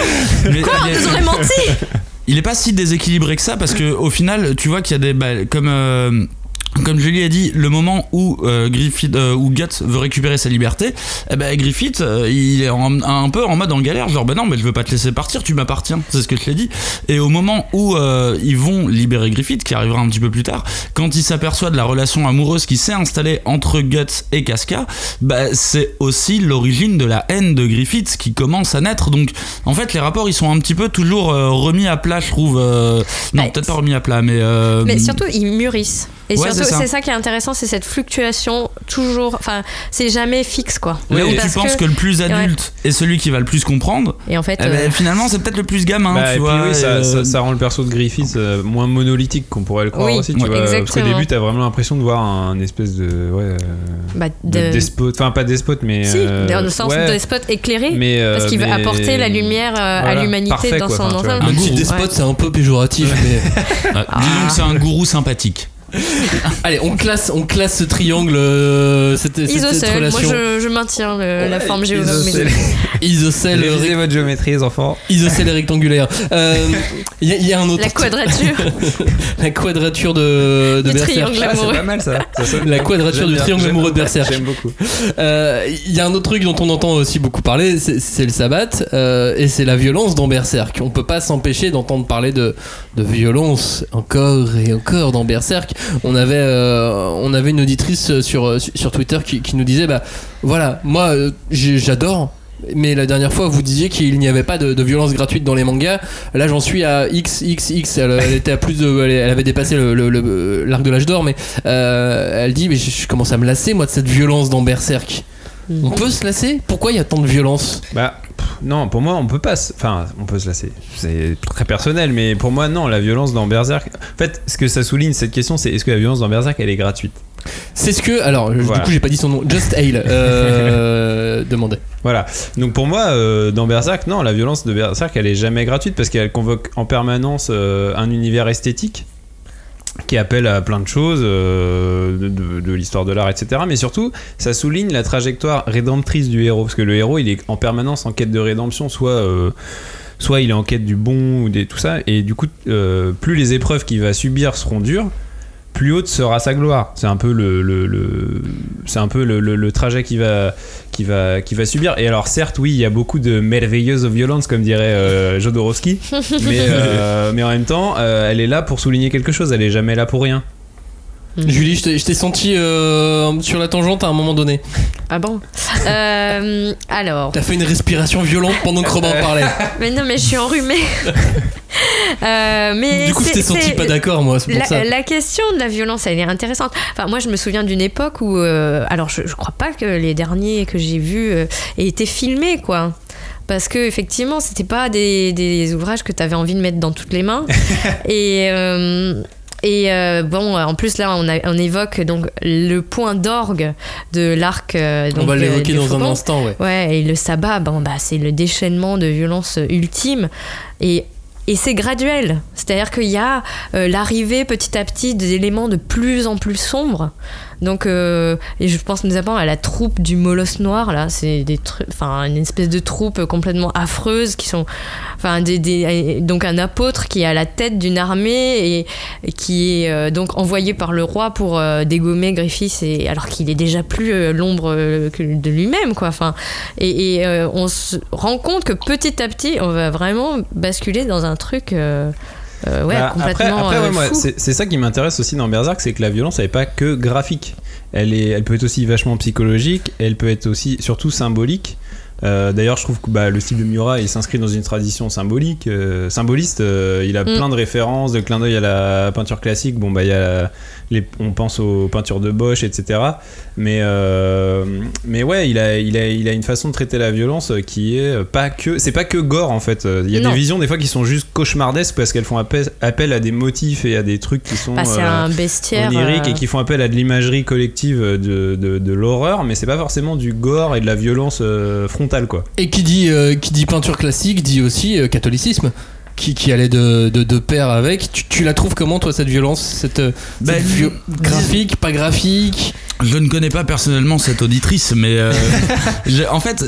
mais Quoi, il, on est, nous aurait menti il est pas si déséquilibré que ça parce que au final, tu vois qu'il y a des bah, comme euh, comme Julie a dit, le moment où euh, Griffith, euh, où Guts veut récupérer sa liberté, eh ben Griffith, euh, il est en- un peu en mode en galère, genre ben non, mais je veux pas te laisser partir, tu m'appartiens, c'est ce que je l'ai dit. Et au moment où euh, ils vont libérer Griffith, qui arrivera un petit peu plus tard, quand il s'aperçoit de la relation amoureuse qui s'est installée entre Guts et Casca, bah c'est aussi l'origine de la haine de Griffith qui commence à naître. Donc en fait, les rapports ils sont un petit peu toujours remis à plat, je trouve. non, Ouais. peut-être pas remis à plat, mais. Mais surtout, ils mûrissent. Et Ouais, surtout, c'est ça. c'est ça qui est intéressant, c'est cette fluctuation toujours. Enfin, c'est jamais fixe, quoi. Là où tu penses que, le plus adulte est celui qui va le plus comprendre, Et en fait, eh ben, euh, finalement c'est peut-être le plus gamin, Bah, tu et puis vois. oui, ça, euh, ça- ça rend le perso de Griffith euh, moins monolithique qu'on pourrait le croire Oui, aussi. Tu ouais, vois, parce qu'au exactement. début, t'as vraiment l'impression de voir un espèce de. Ouais, euh, bah, de de- despote. Enfin, pas despote, mais. Si, euh, dans le sens ouais, de spot éclairé. mais, euh, parce qu'il veut apporter la lumière à l'humanité dans son ensemble. Un petit Ouais. despote, c'est un peu péjoratif, mais. ouais, Disons que c'est un gourou sympathique. Allez, on classe, on classe ce triangle, euh, cette, cette- cette Isocèle, moi relation. je, je maintiens le- la forme géographique. isocèle. Isocèle, Révisez votre géométrie, les enfants. isocèle rectangulaire. Euh, Il y, a- il y a un autre. La quadrature la quadrature de, de du Berserk. triangle Ah, c'est amoureux. pas mal ça. Ça sonne La quadrature J'aime du bien, triangle j'aime amoureux de beaucoup, Berserk. J'aime beaucoup. Euh, Il y a un autre truc dont on entend aussi beaucoup parler, c'est c'est le sabbat, euh, et c'est la violence dans Berserk. On peut pas s'empêcher d'entendre parler de, de violence encore et encore dans Berserk. On avait, euh, on avait une auditrice sur, sur Twitter qui, nous disait, bah voilà, moi euh, j'adore. Mais la dernière fois, vous disiez qu'il n'y avait pas de, violence gratuite dans les mangas. Là, j'en suis à XXX. Elle, elle était à plus de, elle, avait dépassé le- le- l'arc de l'âge d'or, mais euh, elle dit, mais je, je commence à me lasser moi de cette violence dans Berserk. On peut se lasser Pourquoi il y a tant de violence Bah, non, pour moi, on peut pas. se- Enfin, on peut se lasser. C'est très personnel, mais pour moi, non, la violence dans Berserk. En fait, ce que ça souligne, cette question, c'est est-ce que la violence dans Berserk, elle est gratuite? C'est ce que. Alors, Voilà. du coup, j'ai pas dit son nom. Just Hale euh, demandait. Voilà. Donc pour moi, euh, dans Berserk, non, la violence de Berserk, elle est jamais gratuite parce qu'elle convoque en permanence euh, un univers esthétique qui appelle à plein de choses, euh, de, l'histoire de l'art, etc. Mais surtout, ça souligne la trajectoire rédemptrice du héros, parce que le héros, il est en permanence en quête de rédemption, soit, euh, il est en quête du bon ou des, tout ça, et du coup, euh, plus les épreuves qu'il va subir seront dures, plus haute sera sa gloire. C'est un peu le, le- le- c'est un peu le, trajet qui va, qui va, qui va subir. Et alors certes, oui, il y a beaucoup de merveilleuse violence, comme dirait euh, Jodorowsky, mais, euh, mais en même temps, euh, elle est là pour souligner quelque chose. Elle est jamais là pour rien. Julie, je t'ai- senti euh, sur la tangente à un moment donné. Ah bon Euh, Alors. T'as fait une respiration violente pendant que Robin parlait. Mais non, mais je suis enrhumée. Euh, mais Du coup, je t'ai senti pas d'accord, moi, pour la, ça. la question de la violence, elle est intéressante. Enfin, moi, je me souviens d'une époque où, euh, alors, je, je crois pas que les derniers que j'ai vus euh, aient été filmés, quoi. Parce que effectivement, c'était pas des, des ouvrages que tu avais envie de mettre dans toutes les mains. et euh, et euh, bon, en plus là, on, a- on évoque donc le point d'orgue de l'arc. euh, On va euh, l'évoquer dans un instant, ouais. Ouais, et le sabbat, bon, bah, c'est le déchaînement de violence ultime. Et, et c'est graduel. C'est-à-dire qu'il y a euh, l'arrivée petit à petit d'éléments de plus en plus sombres. Donc, euh, et je pense notamment à la troupe du molosse noir, là. C'est des enfin, une espèce de troupe complètement affreuse qui sont, enfin, des, donc un apôtre qui est à la tête d'une armée et, qui est euh, donc envoyé par le roi pour euh, dégommer Griffith, et, alors qu'il est déjà plus l'ombre de lui-même, quoi. Enfin, et, on se rend compte que petit à petit, on va vraiment basculer dans un truc. Euh, ouais, Bah, après, complètement après, ouais, euh, fou. c'est ça qui m'intéresse aussi dans Berserk, c'est que la violence, elle est pas que graphique. Elle, est, elle peut être aussi vachement psychologique, elle peut être aussi, surtout symbolique. Euh, D'ailleurs, je trouve que bah, le style de Miura, il s'inscrit dans une tradition symbolique, euh, symboliste. euh, il a Mm. plein de références, de clins d'œil à la peinture classique. Bon, bah, il y a les, on pense aux peintures de Bosch, etc. Mais, euh, mais ouais, il a, il, a, il a une façon de traiter la violence qui est pas que. C'est pas que gore en fait. Il y a Non. des visions des fois qui sont juste cauchemardesques parce qu'elles font appel, appel à des motifs et à des trucs qui sont. Bah, c'est euh, un bestiaire. oniriques euh, et qui font appel à de l'imagerie collective de, de, de l'horreur, mais c'est pas forcément du gore et de la violence euh, frontale quoi. Et qui dit, euh, qui dit peinture classique dit aussi euh, catholicisme. Qui, qui allait de, de, de pair avec. Tu, tu la trouves comment, toi, cette violence Cette, euh, Bah, cette graphique, pas graphique? Je ne connais pas personnellement cette auditrice, mais euh, en fait,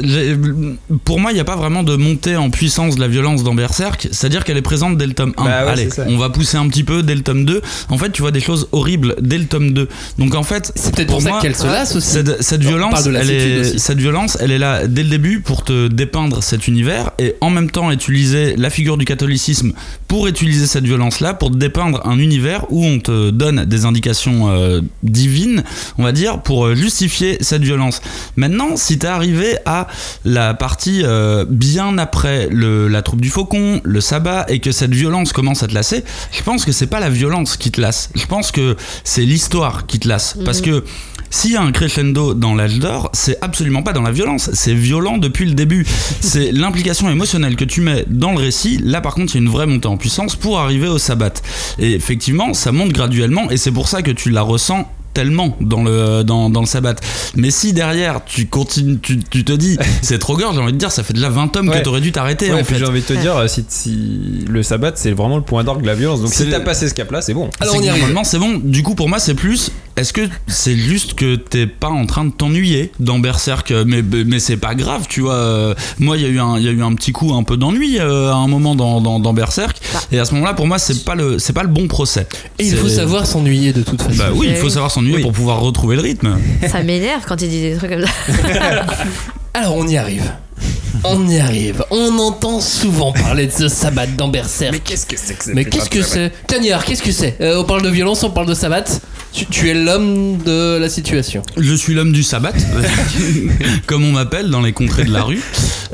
pour moi, il n'y a pas vraiment de montée en puissance de la violence dans Berserk. C'est-à-dire qu'elle est présente dès le tome 1. Bah ouais, Allez, ça. on va pousser un petit peu dès le tome 2. En fait, tu vois des choses horribles dès le tome 2. Donc en fait, C'est peut-être pour ça moi, qu'elle se lasse aussi. Cette, cette violence, de elle est, aussi. cette violence, elle est là dès le début pour te dépeindre cet univers et en même temps utiliser la figure du catholicisme pour utiliser cette violence-là, pour te dépeindre un univers où on te donne des indications euh, divines, on va dire, pour euh, justifier cette violence. Maintenant, si t'es arrivé à la partie euh, bien après le- la troupe du faucon, le sabbat, et que cette violence commence à te lasser, je pense que c'est pas la violence qui te lasse. Je pense que c'est l'histoire qui te lasse. Parce que s'il y a un crescendo dans l'âge d'or, c'est absolument pas dans la violence, c'est violent depuis le début. C'est l'implication émotionnelle que tu mets dans le récit. Là, par contre, il y a une vraie montée en puissance pour arriver au sabbat. Et effectivement, ça monte graduellement, et c'est pour ça que tu la ressens tellement dans le dans, dans le sabbat mais si derrière tu continues tu, tu te dis c'est trop gore j'ai envie de dire ça fait déjà 20 tomes Ouais. que t'aurais dû t'arrêter Ouais, en fait j'ai envie de te dire, si, si le sabbat c'est vraiment le point d'orgue de la violence. Donc si t'as passé ce cap-là, c'est bon. Alors on y normalement c'est bon. Du coup pour moi c'est plus. Est-ce que c'est juste que t'es pas en train de t'ennuyer dans Berserk? Mais mais c'est pas grave, tu vois. Moi il y a eu un il y a eu un petit coup un peu d'ennui euh, à un moment dans, dans, dans Berserk. Et à ce moment-là pour moi c'est pas le c'est pas le bon procès. Et il faut savoir s'ennuyer de toute façon. Bah oui il faut savoir s'ennuyer Oui. pour pouvoir retrouver le rythme. Ça m'énerve quand il dit des trucs comme ça. Alors on y arrive. On y arrive. On entend souvent parler de ce sabbat dans Berserk. Mais qu'est-ce que c'est que Mais qu'est-ce que c'est Cagnard, qu'est-ce que c'est Euh, On parle de violence, on parle de sabbat. Tu, tu es l'homme de la situation. Je suis l'homme du sabbat, comme on m'appelle dans les contrées de la rue.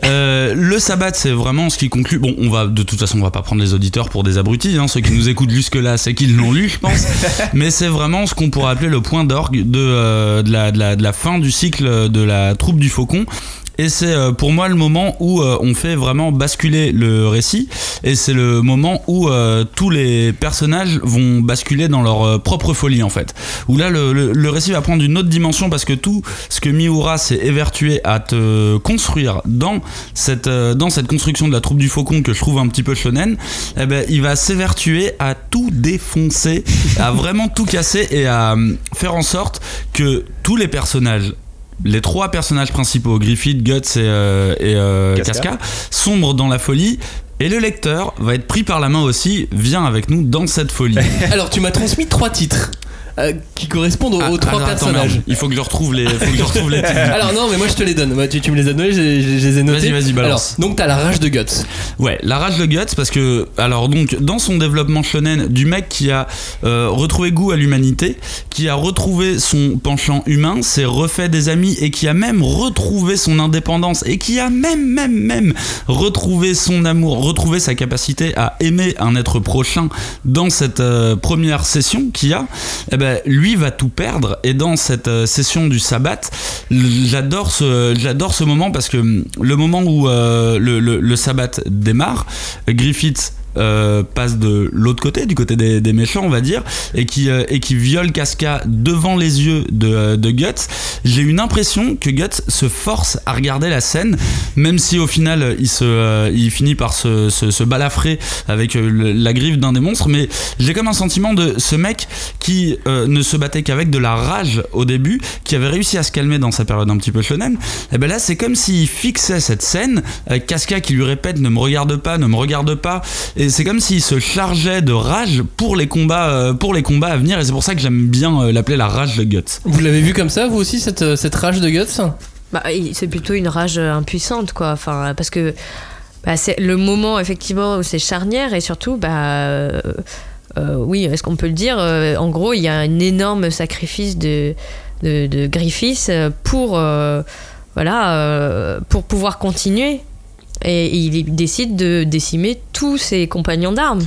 Euh, le sabbat, c'est vraiment ce qui conclut. Bon, on va de toute façon, on va pas prendre les auditeurs pour des abrutis. Hein. Ceux qui nous écoutent jusque-là, c'est qu'ils l'ont lu, je pense. Mais c'est vraiment ce qu'on pourrait appeler le point d'orgue de, euh, de, la, de, la, de la fin du cycle de la troupe du faucon. Et c'est euh, pour moi le moment où euh, on fait vraiment basculer le récit. Et c'est le moment où euh, tous les personnages vont basculer dans leur propre folie en fait. Où là le, récit va prendre une autre dimension parce que tout ce que Miura s'est évertué à te construire dans cette, dans cette construction de la troupe du faucon que je trouve un petit peu shonen, eh ben, il va s'évertuer à tout défoncer, à vraiment tout casser et à faire en sorte que tous les personnages les trois personnages principaux, Griffith, Guts et, euh, et, euh, Casca. Casca, sombrent dans la folie. Et le lecteur va être pris par la main aussi, vient avec nous dans cette folie. Alors tu m'as transmis trois titres euh, qui correspondent aux, aux Ah, trois alors, attends, personnages. merde. il faut que je retrouve les, faut que je retrouve les titres. Alors non, mais moi je te les donne. Moi, tu, tu me les as donnés, je, je- je les ai notés. Vas-y, vas-y, balance. Alors, donc t'as la rage de Guts. Ouais, la rage de Guts, parce que, alors donc, dans son développement shonen, du mec qui a euh, retrouvé goût à l'humanité, qui a retrouvé son penchant humain, s'est refait des amis et qui a même retrouvé son indépendance et qui a même, même, même retrouvé son amour, retrouvé sa capacité à aimer un être prochain dans cette euh, première session qu'il y a, eh ben, lui va tout perdre. Et dans cette euh, session du sabbat, j'adore ce, moment parce que hum, le moment où euh, le sabbat démarre, Griffith euh, passe de l'autre côté, du côté des, méchants, on va dire, et qui, euh, et qui viole Casca devant les yeux de, euh, de Guts. J'ai une impression que Guts se force à regarder la scène, même si au final il, se, il finit par se, se, balafrer avec la griffe d'un des monstres, mais j'ai comme un sentiment de ce mec qui ne se battait qu'avec de la rage au début, qui avait réussi à se calmer dans sa période un petit peu shonen, et ben là c'est comme s'il fixait cette scène, Casca qui lui répète ne me regarde pas, ne me regarde pas, c'est comme s'il se chargeait de rage pour les combats, euh, pour les combats à venir, et c'est pour ça que j'aime bien euh, l'appeler la rage de Guts. Vous l'avez vu comme ça, vous aussi, cette, euh, cette rage de Guts? Bah, c'est plutôt une rage impuissante, quoi. Enfin, parce que bah, c'est le moment, effectivement, où c'est charnière et surtout, bah. euh, euh, oui, est-ce qu'on peut le dire euh, En gros, il y a un énorme sacrifice de, de, de Griffiths pour, euh, voilà, euh, pour pouvoir continuer. Et il décide de décimer tous ses compagnons d'armes.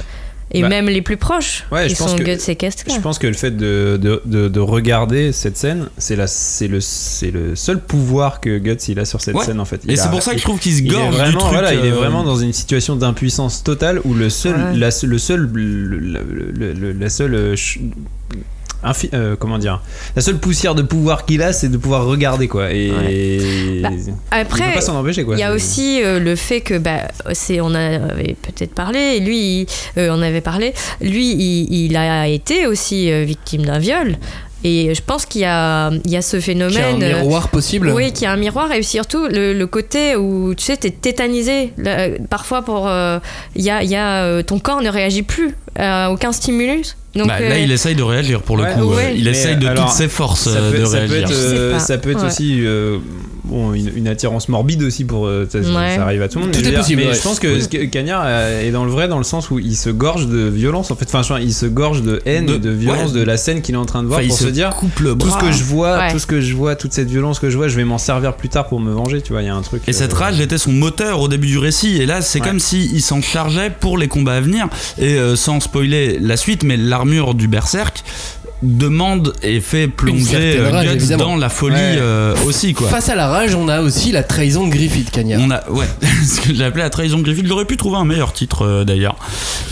Et Bah, même les plus proches, ouais, qui je pense sont que- Guts et Casca. Je pense que le fait de, de, de- de regarder cette scène, c'est la- c'est le, c'est le seul pouvoir que Guts il a sur cette Ouais. scène en fait. Et c'est pour ça que je trouve qu'il se il est gorge vraiment, du truc. voilà, il est euh, vraiment dans une situation d'impuissance totale où le seul, Ouais. la, le seul, le- le- le- le- la seule, euh, infi- euh, comment dire, la seule poussière de pouvoir qu'il a, c'est de pouvoir regarder quoi. Et Bah, il Après, peut pas s'en empêcher quoi. Il y a aussi euh, le fait que, bah, c'est, on avait peut-être parlé, lui, il- euh, on avait parlé, lui, il, il a été aussi euh, victime d'un viol. Et je pense qu'il y a, il y a ce Qu'il y a un phénomène. euh, miroir possible. oui, qu'il y a un miroir et surtout le, le côté où tu sais, t'es tétanisé. Là, parfois, pour, euh, il y a, il y a, ton corps ne réagit plus à aucun stimulus. Donc, Bah, là, euh, il essaye de réagir pour le Ouais, coup. ouais. euh, Il Mais essaye de alors, toutes ses forces ça euh, peut, de ça peut réagir. être, Je euh, ça peut être Ouais. aussi euh, bon, une, une attirance morbide aussi pour euh, ça, ça- Ouais. ça arrive à tout le monde. Tout mais je est dire- possible, Mais ouais. je pense que Cagnard euh, est dans le vrai dans le sens où il se gorge de violence en fait. Enfin, je veux dire, il se gorge de haine, De- de, violence ouais. de la scène qu'il est en train de voir Enfin, il pour se se dire coupe le tout ce que je vois, Ouais. tout ce que je vois, toute cette violence que je vois, je vais m'en servir plus tard pour me venger. Tu vois, il y a un truc. Et cette euh, rage était son moteur au début du récit. Et là, c'est Ouais. comme s'il s'en chargeait pour les combats à venir. Et euh, sans spoiler la suite, mais l'armure du berserk demande et fait plonger euh, rage, Guts évidemment. dans la folie Ouais. euh, aussi, quoi. Face à la rage, on a aussi la trahison de Griffith, Cagnard. On a, ouais, ce que j'ai appelé la trahison de Griffith. J'aurais pu trouver un meilleur titre euh, d'ailleurs.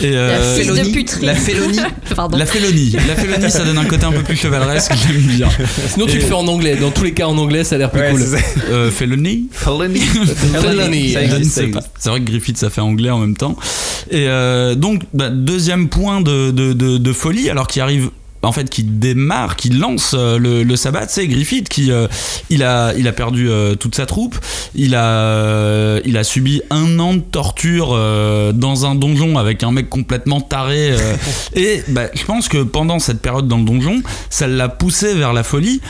Et La euh, félonie, la félonie. Pardon. la félonie. La félonie, ça donne un côté un peu plus chevaleresque, j'aime bien. Sinon, tu le fais en anglais. Dans tous les cas, en anglais, ça a l'air plus Ouais, cool. Euh, félonie Felony. Felony. Ça Je ne existe, sais pas. C'est vrai que Griffith ça fait anglais en même temps. Et euh, donc bah, deuxième point de, de, de- de folie alors qui arrive en fait qui démarre, qui lance euh, le, le sabbat, c'est Griffith qui euh, il a il a perdu euh, toute sa troupe, il a il a subi un an de torture euh, dans un donjon avec un mec complètement taré et bah, je pense que pendant cette période dans le donjon, ça l'a poussé vers la folie.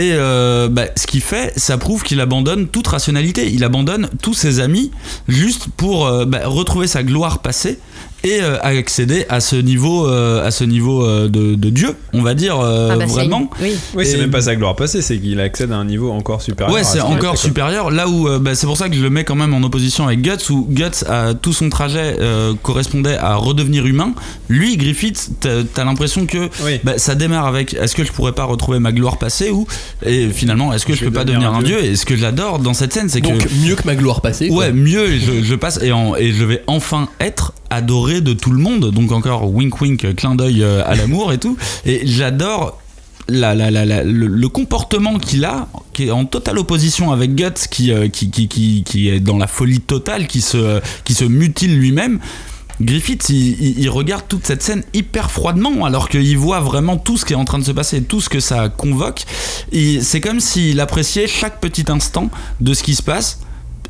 Et euh, bah, ce qu'il fait, ça prouve qu'il abandonne toute rationalité. Il abandonne tous ses amis juste pour euh, bah, retrouver sa gloire passée et euh, accéder à ce niveau, euh, à ce niveau euh, de, de Dieu, on va dire euh, Ah bah, c'est- vraiment. Oui. Oui, c'est même pas sa gloire passée, c'est qu'il accède à un niveau encore supérieur. Ouais, à c'est encore supérieur. Là où, euh, bah, c'est pour ça que je le mets quand même en opposition avec Guts, où Guts, a, tout son trajet euh, correspondait à redevenir humain. Lui, Griffith, t'as t'as l'impression que Oui. bah, ça démarre avec est-ce que je pourrais pas retrouver ma gloire passée ou et finalement est-ce que je, Je peux pas devenir un dieu? dieu Et ce que j'adore dans cette scène, c'est que Donc, mieux que ma gloire passée. quoi. Ouais, mieux, et je, je passe et, en- et je vais enfin être adoré de tout le monde. Donc encore wink wink, clin d'œil euh, à l'amour et tout. Et j'adore le, comportement qu'il a, qui est en totale opposition avec Guts, qui, euh, qui, qui, qui, est dans la folie totale, qui se, qui se mutile lui-même. Griffith, il, il- regarde toute cette scène hyper froidement, alors qu'il voit vraiment tout ce qui est en train de se passer, tout ce que ça convoque. C'est comme s'il appréciait chaque petit instant de ce qui se passe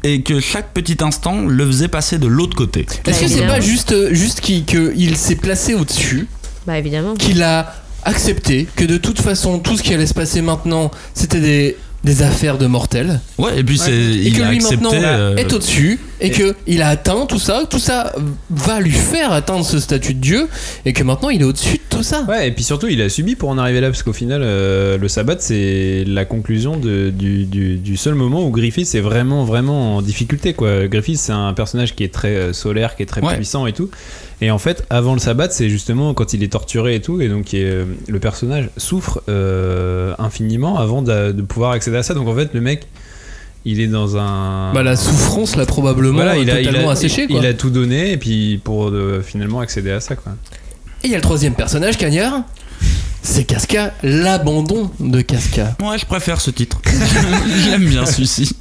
et que chaque petit instant le faisait passer de l'autre côté. Est-ce que c'est pas juste, euh, juste qu'il que il s'est placé au-dessus, Bah évidemment. qu'il a accepté que de toute façon, tout ce qui allait se passer maintenant, c'était des, des affaires de mortels Ouais, et puis c'est, il que a lui accepté. maintenant euh, est au-dessus et, et- que il a atteint tout ça, tout ça va lui faire atteindre ce statut de dieu et que maintenant il est au-dessus de tout ça. Ouais, et puis surtout, il a subi pour en arriver là, parce qu'au final, euh, le sabbat, c'est la conclusion de- du, du- du seul moment où Griffith est vraiment, vraiment en difficulté. Quoi. Griffith, c'est un personnage qui est très euh, solaire, qui est très Ouais. puissant et tout. Et en fait, avant le sabbat, c'est justement quand il est torturé et tout, et donc est, euh, le personnage souffre euh, infiniment avant de, de pouvoir accéder à ça. Donc en fait, le mec, il est dans un. Bah la souffrance l'a probablement Voilà, il a, il totalement a- asséché il quoi. a tout donné, et puis pour euh, finalement accéder à ça, quoi. Et il y a le troisième personnage, Cagnard. C'est Casca, l'abandon de Casca. Ouais, je préfère ce titre. J'aime bien celui-ci.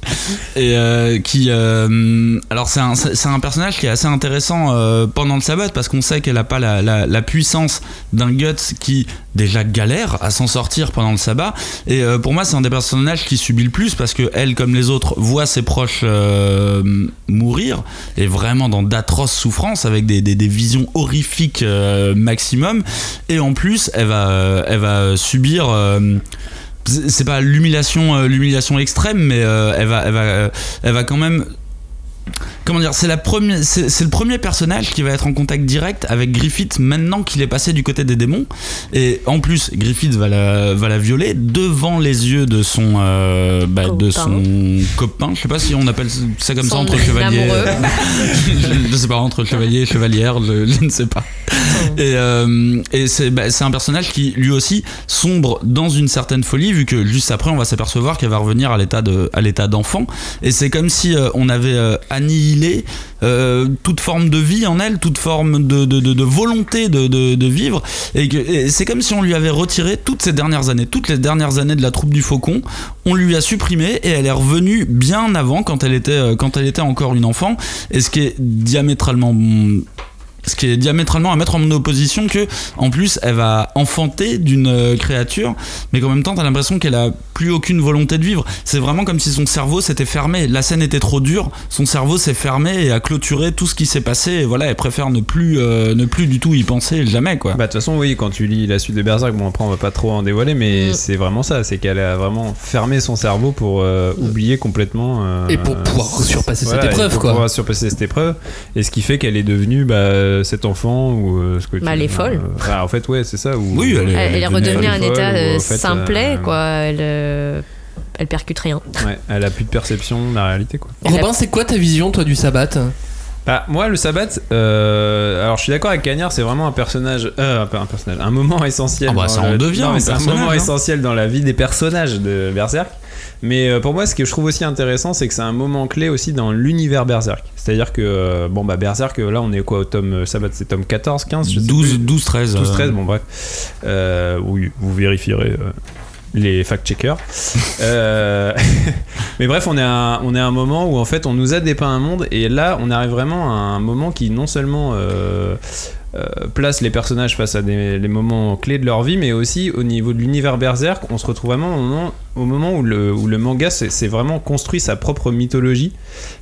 Et euh, qui, euh, alors c'est un, personnage qui est assez intéressant euh, pendant le sabbat parce qu'on sait qu'elle a pas la, puissance d'un Guts qui déjà galère à s'en sortir pendant le sabbat. Et pour moi, c'est un des personnages qui subit le plus parce que elle, comme les autres, voit ses proches mourir et vraiment dans d'atroces souffrances avec des, visions horrifiques maximum. Et en plus, elle va, euh, elle va subir. euh, c'est pas l'humiliation euh, l'humiliation extrême mais euh, elle va elle va euh, elle va quand même comment dire c'est la première c'est le premier personnage qui va être en contact direct avec Griffith maintenant qu'il est passé du côté des démons. Et en plus Griffith va la va la violer devant les yeux de son euh, bah, de Copain. son copain. Je sais pas si on appelle ça comme ça entre chevaliers. je, je sais pas entre chevalier et chevalière je, je ne sais pas. Et, euh, et c'est bah, c'est un personnage qui lui aussi sombre dans une certaine folie vu que juste après on va s'apercevoir qu'elle va revenir à l'état de à l'état d'enfant. Et c'est comme si euh, on avait euh, euh, toute forme de vie en elle toute forme de, volonté de, vivre. Et, et c'est comme si on lui avait retiré toutes ces dernières années toutes les dernières années de la troupe du faucon. On lui a supprimé et elle est revenue bien avant quand elle était euh, quand elle était encore une enfant. Et ce qui est diamétralement ce qui est diamétralement à mettre en opposition que en plus elle va enfanter d'une euh, créature mais qu'en même temps t'as l'impression qu'elle a plus aucune volonté de vivre c'est vraiment comme si son cerveau s'était fermé la scène était trop dure son cerveau s'est fermé et a clôturé tout ce qui s'est passé et voilà elle préfère ne plus euh, ne plus du tout y penser jamais quoi Bah de toute façon oui quand tu lis la suite de Berserk bon après on va pas trop en dévoiler mais Mm. c'est vraiment ça c'est qu'elle a vraiment fermé son cerveau pour euh, oublier complètement euh, Et pour pouvoir surpasser cette voilà, et épreuve, pour quoi. pouvoir surpasser cette épreuve et ce qui fait qu'elle est devenue bah, cet enfant ou euh, ce que tu- Bah, elle est folle. euh, enfin, en fait ouais c'est ça où- Oui, elle est- Elle, elle est redevenue un folle, état où, euh, en fait, simplet, euh, quoi. Elle, euh, elle percute rien. ouais, elle a plus de perception de la réalité quoi Robin, c'est quoi ta vision, toi, du sabbat Bah, moi, le sabbat, euh, alors je suis d'accord avec Cagnard, c'est vraiment un personnage, euh, un personnage, un moment essentiel. Ah bah, dans ça le- en devient non, mais un c'est un moment hein. essentiel dans la vie des personnages de Berserk. Mais euh, pour moi, ce que je trouve aussi intéressant, c'est que c'est un moment clé aussi dans l'univers Berserk. C'est-à-dire que, euh, bon, bah, Berserk, euh, là, on est quoi au tome euh, Sabbat, c'est tome 14, 15, je sais 12 plus. 12 13 12, euh, 13, bon, bref. Euh, oui, vous vérifierez. euh, les fact-checkers. Mais bref, on est, à, on est à un moment où en fait on nous a dépeint un monde et là on arrive vraiment à un moment qui non seulement euh, place les personnages face à des, les moments clés de leur vie, mais aussi au niveau de l'univers Berserk, on se retrouve vraiment au moment, au moment où, le, où le manga s'est vraiment construit sa propre mythologie.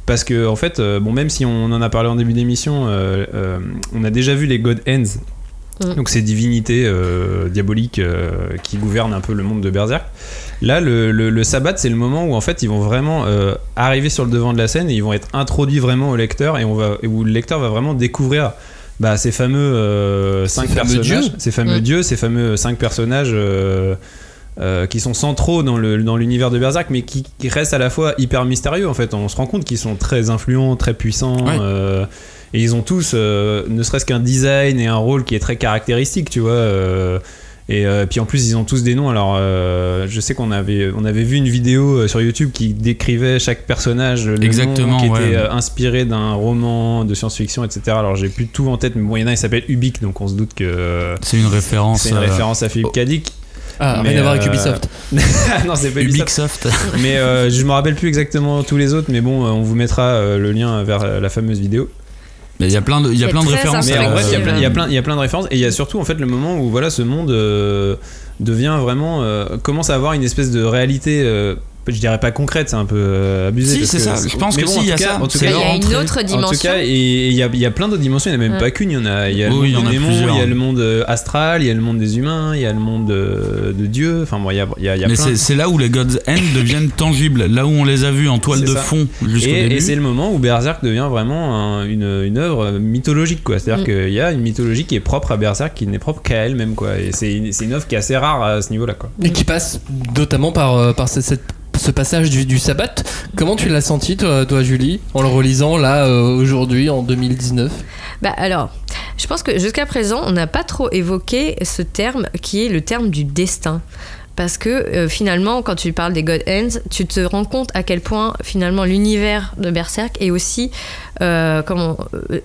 Parce que en fait, euh, bon, même si on en a parlé en début d'émission, euh, on a déjà vu les God Hands. Mm. Donc ces divinités diaboliques qui gouvernent un peu le monde de Berserk. Là, le, le, le sabbat, c'est le moment où en fait ils vont vraiment euh, arriver sur le devant de la scène et ils vont être introduits vraiment au lecteur et on va et où le lecteur va vraiment découvrir bah, ces fameux euh, cinq Ces fameux personnages, dieux. ces fameux dieux, ces fameux cinq personnages. euh, euh, qui sont centraux dans le dans l'univers de Berserk mais qui, qui restent à la fois hyper mystérieux en fait on se rend compte qu'ils sont très influents très puissants Ouais. euh, et ils ont tous euh, ne serait-ce qu'un design et un rôle qui est très caractéristique tu vois euh, et euh, puis en plus ils ont tous des noms alors euh, je sais qu'on avait on avait vu une vidéo euh, sur YouTube qui décrivait chaque personnage le nom Exactement, qui ouais. était euh, inspiré d'un roman de science-fiction etc alors j'ai plus tout en tête mais bon il y en a il s'appelle Ubik donc on se doute que euh, c'est une référence c'est une référence à Philippe oh. Kadik Ah, Mais, rien à voir avec Ubisoft. non c'est pas Ubisoft Ubisoft mais euh, je me rappelle plus exactement tous les autres mais bon on vous mettra euh, le lien vers la fameuse vidéo il y a plein de il y a plein de références mais en Ouais, bref il y a ouais. plein- il y a plein il y a plein de références et il y a surtout en fait le moment où voilà ce monde euh, devient vraiment euh, commence à avoir une espèce de réalité euh, je dirais pas concrète c'est un peu euh, abusé Si, c'est ça. Je pense mais que bon, si, en il y tout a cas- ça. en tout cas, Il y a une autre en tout dimension. cas, il y a, il y a plein d'autres dimensions, il n'y en a même Ouais. pas qu'une. Il y en a, il y a Oui, le monde des démons, il y a le monde euh, astral, il y a le monde des humains, il y a le monde de, de Dieu. Enfin, bon, il y a, il y a, il y a mais c'est là où les God's End deviennent tangibles là où on les a vus en toile de ça. fond jusqu'au Et, début et c'est le moment où Berserk devient vraiment un- une, une œuvre mythologique, quoi. C'est-à-dire Mm. qu'il y a une mythologie qui est propre à Berserk, qui n'est propre qu'à elle-même, quoi. Et c'est une, c'est une œuvre qui est assez rare à ce niveau-là, quoi. Et qui passe notamment par, euh, par ce, cette- ce passage du, sabbat. Comment tu l'as senti, toi, Julie, en le relisant là, euh, aujourd'hui, en 2019 Bah alors, je pense que jusqu'à présent, on n'a pas trop évoqué ce terme qui est le terme du destin. Parce que euh, finalement, quand tu parles des God Hands, tu te rends compte à quel point finalement l'univers de Berserk est aussi euh, comment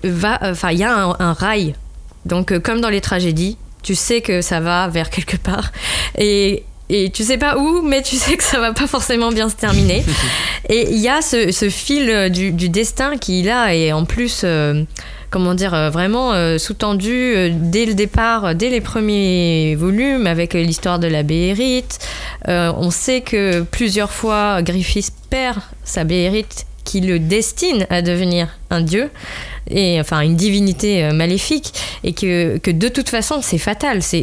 va, enfin il y a un, rail. Donc comme dans les tragédies, tu sais que ça va vers quelque part et et tu sais pas où, mais tu sais que ça va pas forcément bien se terminer. Et il y a ce, ce fil euh, du, du destin qui là est en plus, euh, comment dire, euh, vraiment euh, sous-tendu euh, dès le départ, dès les premiers volumes avec l'histoire de la Béhérite. On sait que plusieurs fois Griffith perd sa Béhérite qui le destine à devenir un dieu et enfin une divinité euh, maléfique et que, que de toute façon c'est fatal c'est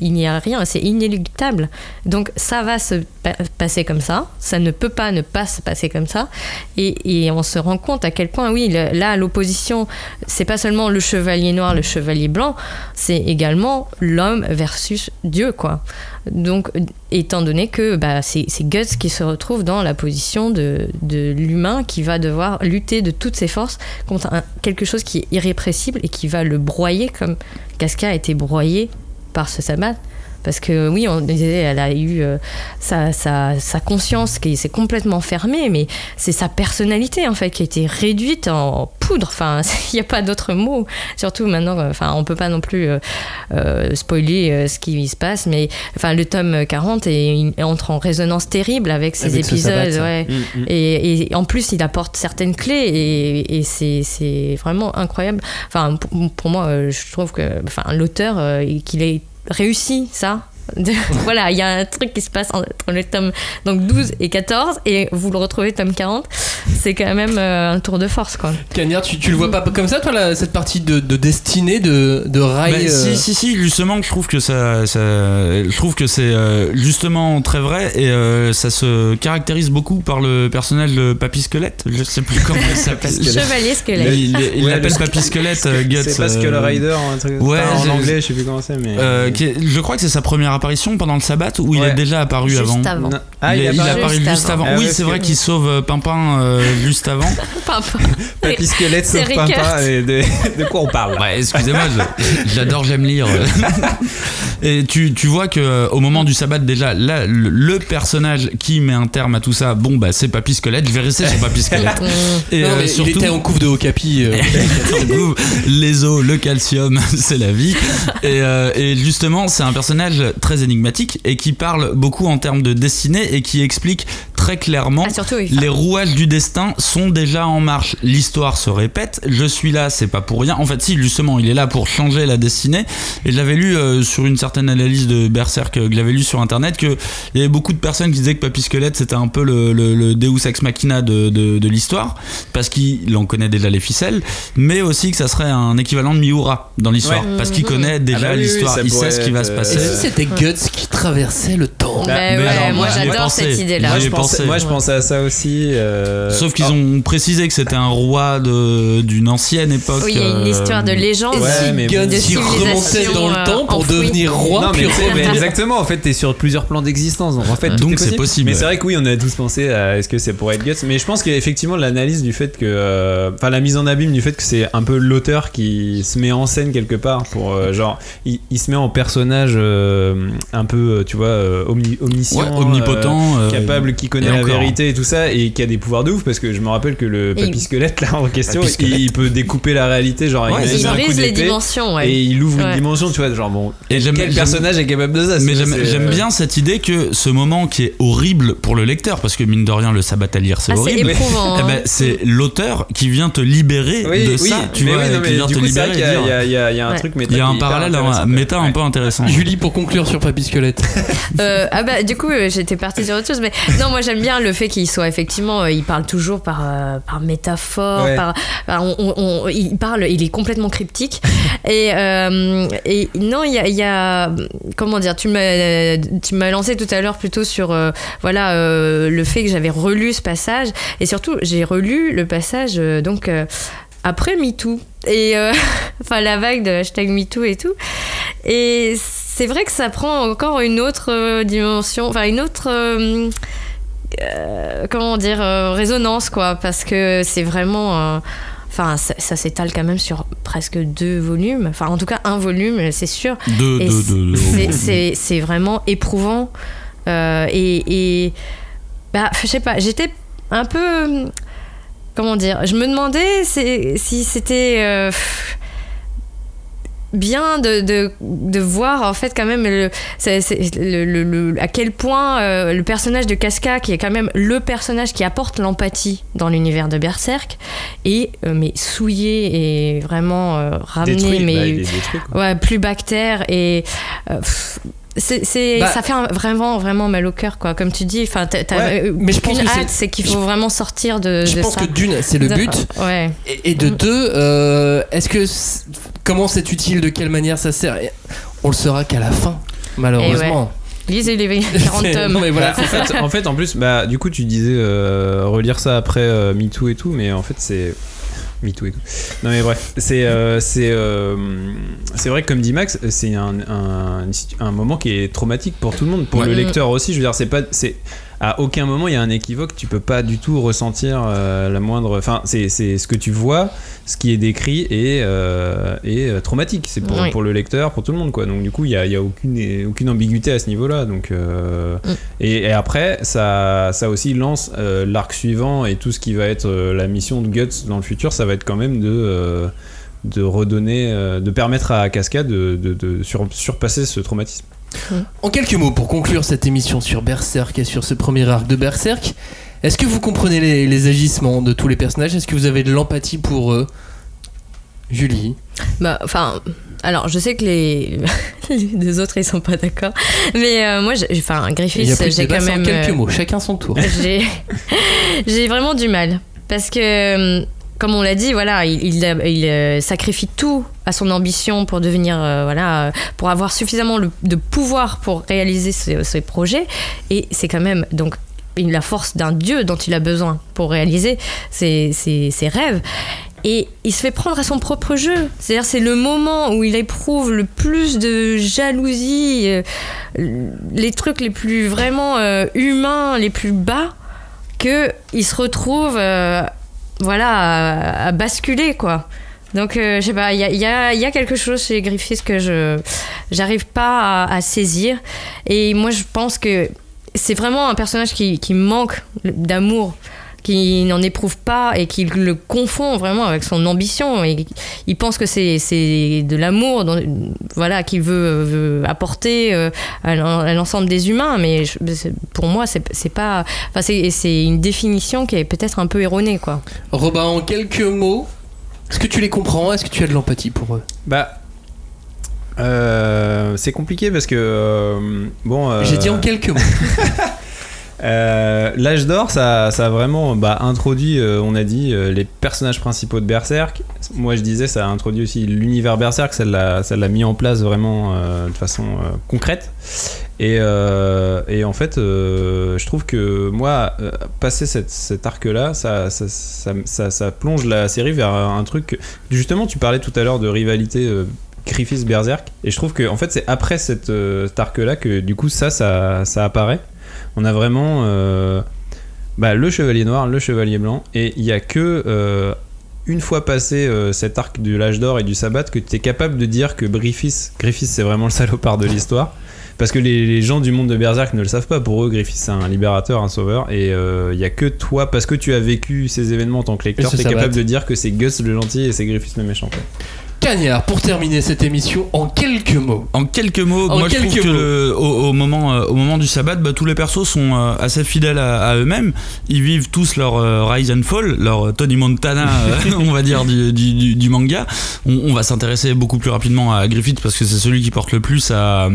il n'y a rien c'est inéluctable. Donc ça va se pa- passer comme ça ça ne peut pas ne pas se passer comme ça et, et on se rend compte à quel point oui là l'opposition c'est pas seulement le chevalier noir le chevalier blanc c'est également l'homme versus Dieu quoi donc étant donné que bah, c'est Guts qui se retrouve dans la position de, de l'humain qui va devoir lutter de toutes ses forces contre quelque chose qui est irrépressible et qui va le broyer comme Casca a été broyé par ce sabbat parce que oui, on disait, elle a eu euh, sa, sa, sa conscience qui s'est complètement fermée, mais c'est sa personnalité en fait qui a été réduite en poudre. Enfin, il n'y a pas d'autre mot. Surtout maintenant, euh, enfin, on peut pas non plus euh, spoiler ce qui se passe, mais enfin, le tome 40 est, il entre en résonance terrible avec ces Avec épisodes. ouais. Mm, mm. Et, et en plus, il apporte certaines clés et, et c'est, vraiment incroyable. Enfin, pour, pour moi, je trouve que enfin, l'auteur, qu'il ait réussi ça. De- voilà, il y a un truc qui se passe entre le tome donc 12 et 14 et vous le retrouvez tome 40. C'est quand même euh, un tour de force quoi. Cagnard, tu, tu le vois pas comme ça, toi, cette partie de, de destinée, de, de rail Bah, euh, si, si, si, justement, je trouve que ça, ça- je trouve que c'est euh, justement très vrai et euh, ça se caractérise beaucoup par le personnage de Papy Squelette. Je sais plus comment il s'appelle. Chevalier Il squelette. il- il Ouais, l'appelle le- Papy Squelette, Guts. C'est pas Skull Rider, un truc ouais, en anglais, je sais plus comment c'est, mais. euh, je crois que c'est sa première apparition pendant le sabbat ou il est déjà apparu Juste avant. Ah, il, est- il apparaît- apparaît Juste juste avant. avant. Ah oui, c'est vrai qu'il sauve euh, Pimpin euh, juste avant. Papy Squelette Rickert. Pimpin et de, de quoi on parle? Ouais, excusez-moi, j'adore, j'aime lire. Et tu, tu vois que euh, au moment du sabbat, déjà, là, le, le personnage qui met un terme à tout ça, bon, bah, c'est Papy Squelette, je vais rester sur Papy Squelette. Et non, euh, surtout, il était en couve de Okapi. euh, les os, le calcium, c'est la vie. Et, euh, et justement, c'est un personnage très énigmatique et qui parle beaucoup en termes de destinée et qui explique très clairement Ah, surtout, oui. les rouages du destin sont déjà en marche. L'histoire se répète. Je suis là, c'est pas pour rien. En fait, si, justement, il est là pour changer la destinée. Et je l'avais lu euh, sur une certaine analyse de Berserk euh, que j'avais lu sur internet que il y avait beaucoup de personnes qui disaient que Papy Squelette c'était un peu le, le- le Deus ex machina de, de- de l'histoire parce qu'il en connaît déjà les ficelles, mais aussi que ça serait un équivalent de Miura dans l'histoire Ouais. parce qu'il connaît déjà Ah bah oui, l'histoire. il sait ce qui va se euh, passer. Et si c'était Guts qui traversait le temps Bah mais ouais, alors, moi j'adore cette idée-là. Moi, je pensais, moi, je pensais à ça aussi. euh, Sauf qu'ils oh, ont précisé que c'était un roi de- d'une ancienne époque. Oui, il y a une euh, histoire de légende. Ouais, mais bon. de qui remontait civilisation, dans le euh, temps pour enfouie. devenir roi, Non, mais, puis tu sais, mais revenir. exactement, en fait, t'es sur plusieurs plans d'existence. Donc, en fait, tout Donc, est c'est possible. Mais c'est vrai que oui, on a tous pensé à est-ce que c'est pour être Guts. Mais je pense qu'effectivement, l'analyse du fait que. euh, Enfin, la mise en abîme du fait que c'est un peu l'auteur qui se met en scène quelque part pour. euh, genre, il, il se met en personnage euh, un peu, euh, tu vois, euh, omni- omniscient. Ouais, omnipotent. euh, euh, capable, qui connaît et la encore. vérité et tout ça, et qui a des pouvoirs de ouf, parce que je me rappelle que le papy il- squelette là en question, il, il peut découper la réalité, genre Ouais, il brise les dimensions, ouais. et il ouvre Ouais. une dimension, tu vois, genre bon, Et j'aime quel personnage est capable de ça Mais j'aime bien cette idée que ce moment qui est horrible pour le lecteur, parce que mine de rien, le sabbat à lire, c'est Ah, c'est horrible. Eh hein. ben, c'est l'auteur qui vient te libérer Oui, de oui, ça, tu vois, qui vient te libérer. il y a- il y a- il y a un truc. Il y a un parallèle, méta un peu intéressant. Julie, pour conclure sur Papy Squelette. Euh, ah bah du coup j'étais partie sur autre chose mais non moi j'aime bien le fait qu'il soit effectivement euh, il parle toujours par euh, par métaphore Ouais. par, par- on- on- on- il parle il est complètement cryptique et euh, et non il y a, il y a- comment dire tu m'as tu m'as lancé tout à l'heure plutôt sur euh, voilà le fait que j'avais relu ce passage et surtout j'ai relu le passage donc après MeToo et euh, enfin la vague de hashtag MeToo et tout et c'est vrai que ça prend encore une autre dimension, enfin une autre. euh, euh, comment dire euh, résonance quoi parce que c'est vraiment euh, enfin ça, ça s'étale quand même sur presque deux volumes enfin en tout cas un volume c'est sûr. De, et de, de, de- c'est- vraiment éprouvant et, et bah je sais pas j'étais un peu comment dire je me demandais si c'était bien de, de, de voir en fait quand même le, c'est- c'est le- le- le- à quel point euh, le personnage de Casca qui est quand même le personnage qui apporte l'empathie dans l'univers de Berserk est euh, mais souillé et vraiment euh, ramené Détruit, mais bah, détruit, ouais plus bactère et pff, c'est, Bah- ça fait un- vraiment vraiment mal au cœur quoi comme tu dis enfin Ouais, euh, mais je pense qu'une que c'est- hâte c'est qu'il faut vraiment sortir de, Je de pense ça. que d'une, c'est le but. ouais Et, et de Mm. deux, euh, est-ce que comment c'est utile, de quelle manière ça sert? Et On le saura qu'à la fin, malheureusement. lisez les 40 C'est- tomes non, mais voilà, Bah, en, fait, en fait, en plus, bah, du coup, tu disais euh, relire ça après euh, MeToo et tout, mais en fait, c'est. MeToo et tout. Non, mais bref, c'est euh, c'est euh, c'est vrai que, comme dit Max, c'est un, un, un moment qui est traumatique pour tout le monde, pour Ouais. le Mm. lecteur aussi. Je veux dire, c'est pas. c'est à aucun moment il y a un équivoque. Tu peux pas du tout ressentir euh, la moindre. Enfin, c'est ce que tu vois, ce qui est décrit est, euh, est euh, traumatique. C'est pour, Oui. pour le lecteur, pour tout le monde, quoi. Donc du coup, il y a, y a aucune aucune ambiguïté à ce niveau-là. Donc euh, Mm. et, et après, ça ça aussi lance l'arc suivant et tout ce qui va être la mission de Guts dans le futur, ça va être quand même de de redonner, de permettre à Cascade de, de- de sur- surpasser ce traumatisme. En quelques mots, pour conclure cette émission sur Berserk et sur ce premier arc de Berserk, est-ce que vous comprenez les, les agissements de tous les personnages? Est-ce que vous avez de l'empathie pour eux? Julie Bah, enfin, alors je sais que les, les deux autres ils sont pas d'accord, mais euh, moi, j'ai- enfin, de j'ai quand même. quelques euh, mots, chacun son tour. j'ai j'ai vraiment du mal parce que hum, comme on l'a dit voilà il, euh, sacrifie tout à son ambition pour devenir euh, voilà euh, pour avoir suffisamment de pouvoir pour réaliser ses, projets et c'est quand même donc la force d'un dieu dont il a besoin pour réaliser ses, rêves et il se fait prendre à son propre jeu. C'est-à-dire, c'est le moment où il éprouve le plus de jalousie, les trucs les plus vraiment humains, les plus bas, que il se retrouve, voilà, à, basculer, quoi. Donc, euh, je sais pas, il y a quelque chose chez Griffiths que je j'arrive pas à, à saisir. Et moi, je pense que c'est vraiment un personnage qui, qui manque d'amour qui n'en éprouve pas et qui le confond vraiment avec son ambition et il pense que c'est c'est de l'amour voilà qu'il veut, veut apporter euh, à l'en- à l'ensemble des humains mais je- pour moi c'est c'est pas enfin c'est c'est une définition qui est peut-être un peu erronée quoi Robin, en quelques mots, est-ce que tu les comprends? Est-ce que tu as de l'empathie pour eux? Bah. euh, c'est compliqué parce que euh, bon. euh, J'ai dit en quelques mots. euh, L'âge d'or, ça, ça a vraiment bah, introduit, euh, on a dit, euh, les personnages principaux de Berserk. Moi, je disais, ça a introduit aussi l'univers Berserk. Ça l'a, mis en place vraiment euh, de façon concrète. Et, et en fait, je trouve que moi, passer cette, cet arc-là, ça, ça, ça, ça- plonge la série vers un truc. Justement, tu parlais tout à l'heure de rivalité. Griffiths Berserk et je trouve que en fait c'est après cette, cet arc là que du coup ça ça, ça apparaît on a vraiment euh, bah, le chevalier noir le chevalier blanc et il y a que euh, une fois passé euh, cet arc de l'âge d'or et du sabbat que tu es capable de dire que Griffiths Griffiths c'est vraiment le salopard de l'histoire. Parce que les, les gens du monde de Berserk ne le savent pas. Pour eux Griffiths c'est un libérateur un sauveur et euh, il y a que toi parce que tu as vécu ces événements en tant que lecteur tu es capable de dire que c'est Gus le gentil et c'est Griffiths le méchant quoi. Cagnard, pour terminer cette émission, en quelques mots. En quelques mots, En moi je trouve que mots. le- au, au moment, euh, au moment du sabbat, bah, tous les persos sont euh, assez fidèles à, à eux-mêmes. Ils vivent tous leur euh, rise and fall, leur Tony Montana, on va dire, du, du- du- du manga. On, on va s'intéresser beaucoup plus rapidement à Griffith parce que c'est celui qui porte le plus à,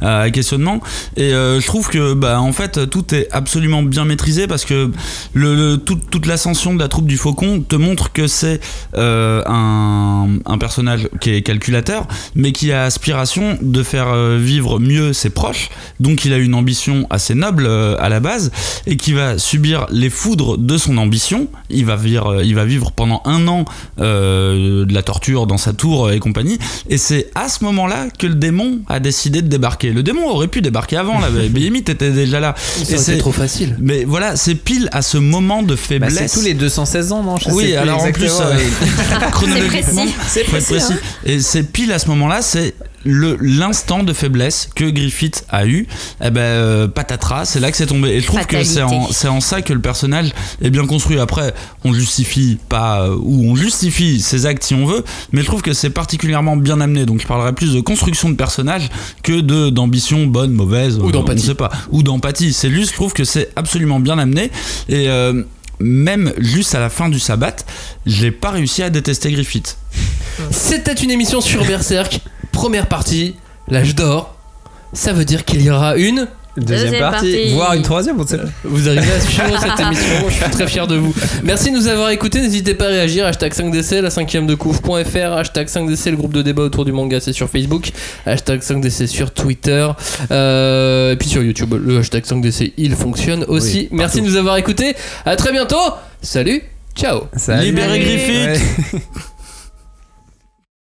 à questionnement. Et je trouve que, bah, en fait, tout est absolument bien maîtrisé parce que le, le- tout- toute l'ascension de la troupe du Faucon te montre que c'est un, un personnage qui est calculateur, mais qui a aspiration de faire euh, vivre mieux ses proches. Donc il a une ambition assez noble euh, à la base et qui va subir les foudres de son ambition. Il va vivre, euh, il va vivre pendant un an euh, de la torture dans sa tour et compagnie. Et c'est à ce moment-là que le démon a décidé de débarquer. Le démon aurait pu débarquer avant. La Behemoth était déjà là. C'est trop facile. mais voilà, c'est pile à ce moment de Bah, faiblesse. c'est tous les 216 ans non? Je Oui, alors en plus, euh, chronologiquement, C'est faut précis. Et c'est pile à ce moment-là, c'est le l'instant de faiblesse que Griffith a eu. Eh ben, euh, patatras, c'est là que c'est tombé. Et je trouve que c'est en, c'est en ça que le personnage est bien construit. Après, on justifie pas, euh, ou on justifie ses actes si on veut, mais je trouve que c'est particulièrement bien amené. Donc je parlerai plus de construction de personnage que de d'ambition bonne, mauvaise, Ou euh, d'empathie. on sait pas, ou d'empathie. C'est juste, je trouve que c'est absolument bien amené. Et euh, même juste à la fin du sabbat, j'ai pas réussi à détester Griffith. C'était une émission sur Berserk. Première partie, l'âge d'or. Ça veut dire qu'il y aura une. Deuxième, Deuxième partie, partie. voire une troisième, on ne sait pas. Vous arrivez à suivre cette émission, je suis très fier de vous. Merci de nous avoir écoutés, n'hésitez pas à réagir. Hashtag 5DC, la 5ème de couvre.fr. Hashtag 5DC, le groupe de débat autour du manga, c'est sur Facebook. Hashtag 5DC sur Twitter. Euh, et puis sur YouTube, le hashtag 5DC, il fonctionne aussi. Oui, Merci de nous avoir écoutés. À très bientôt. Salut, ciao. Salut. Libérez Griffith. Ouais.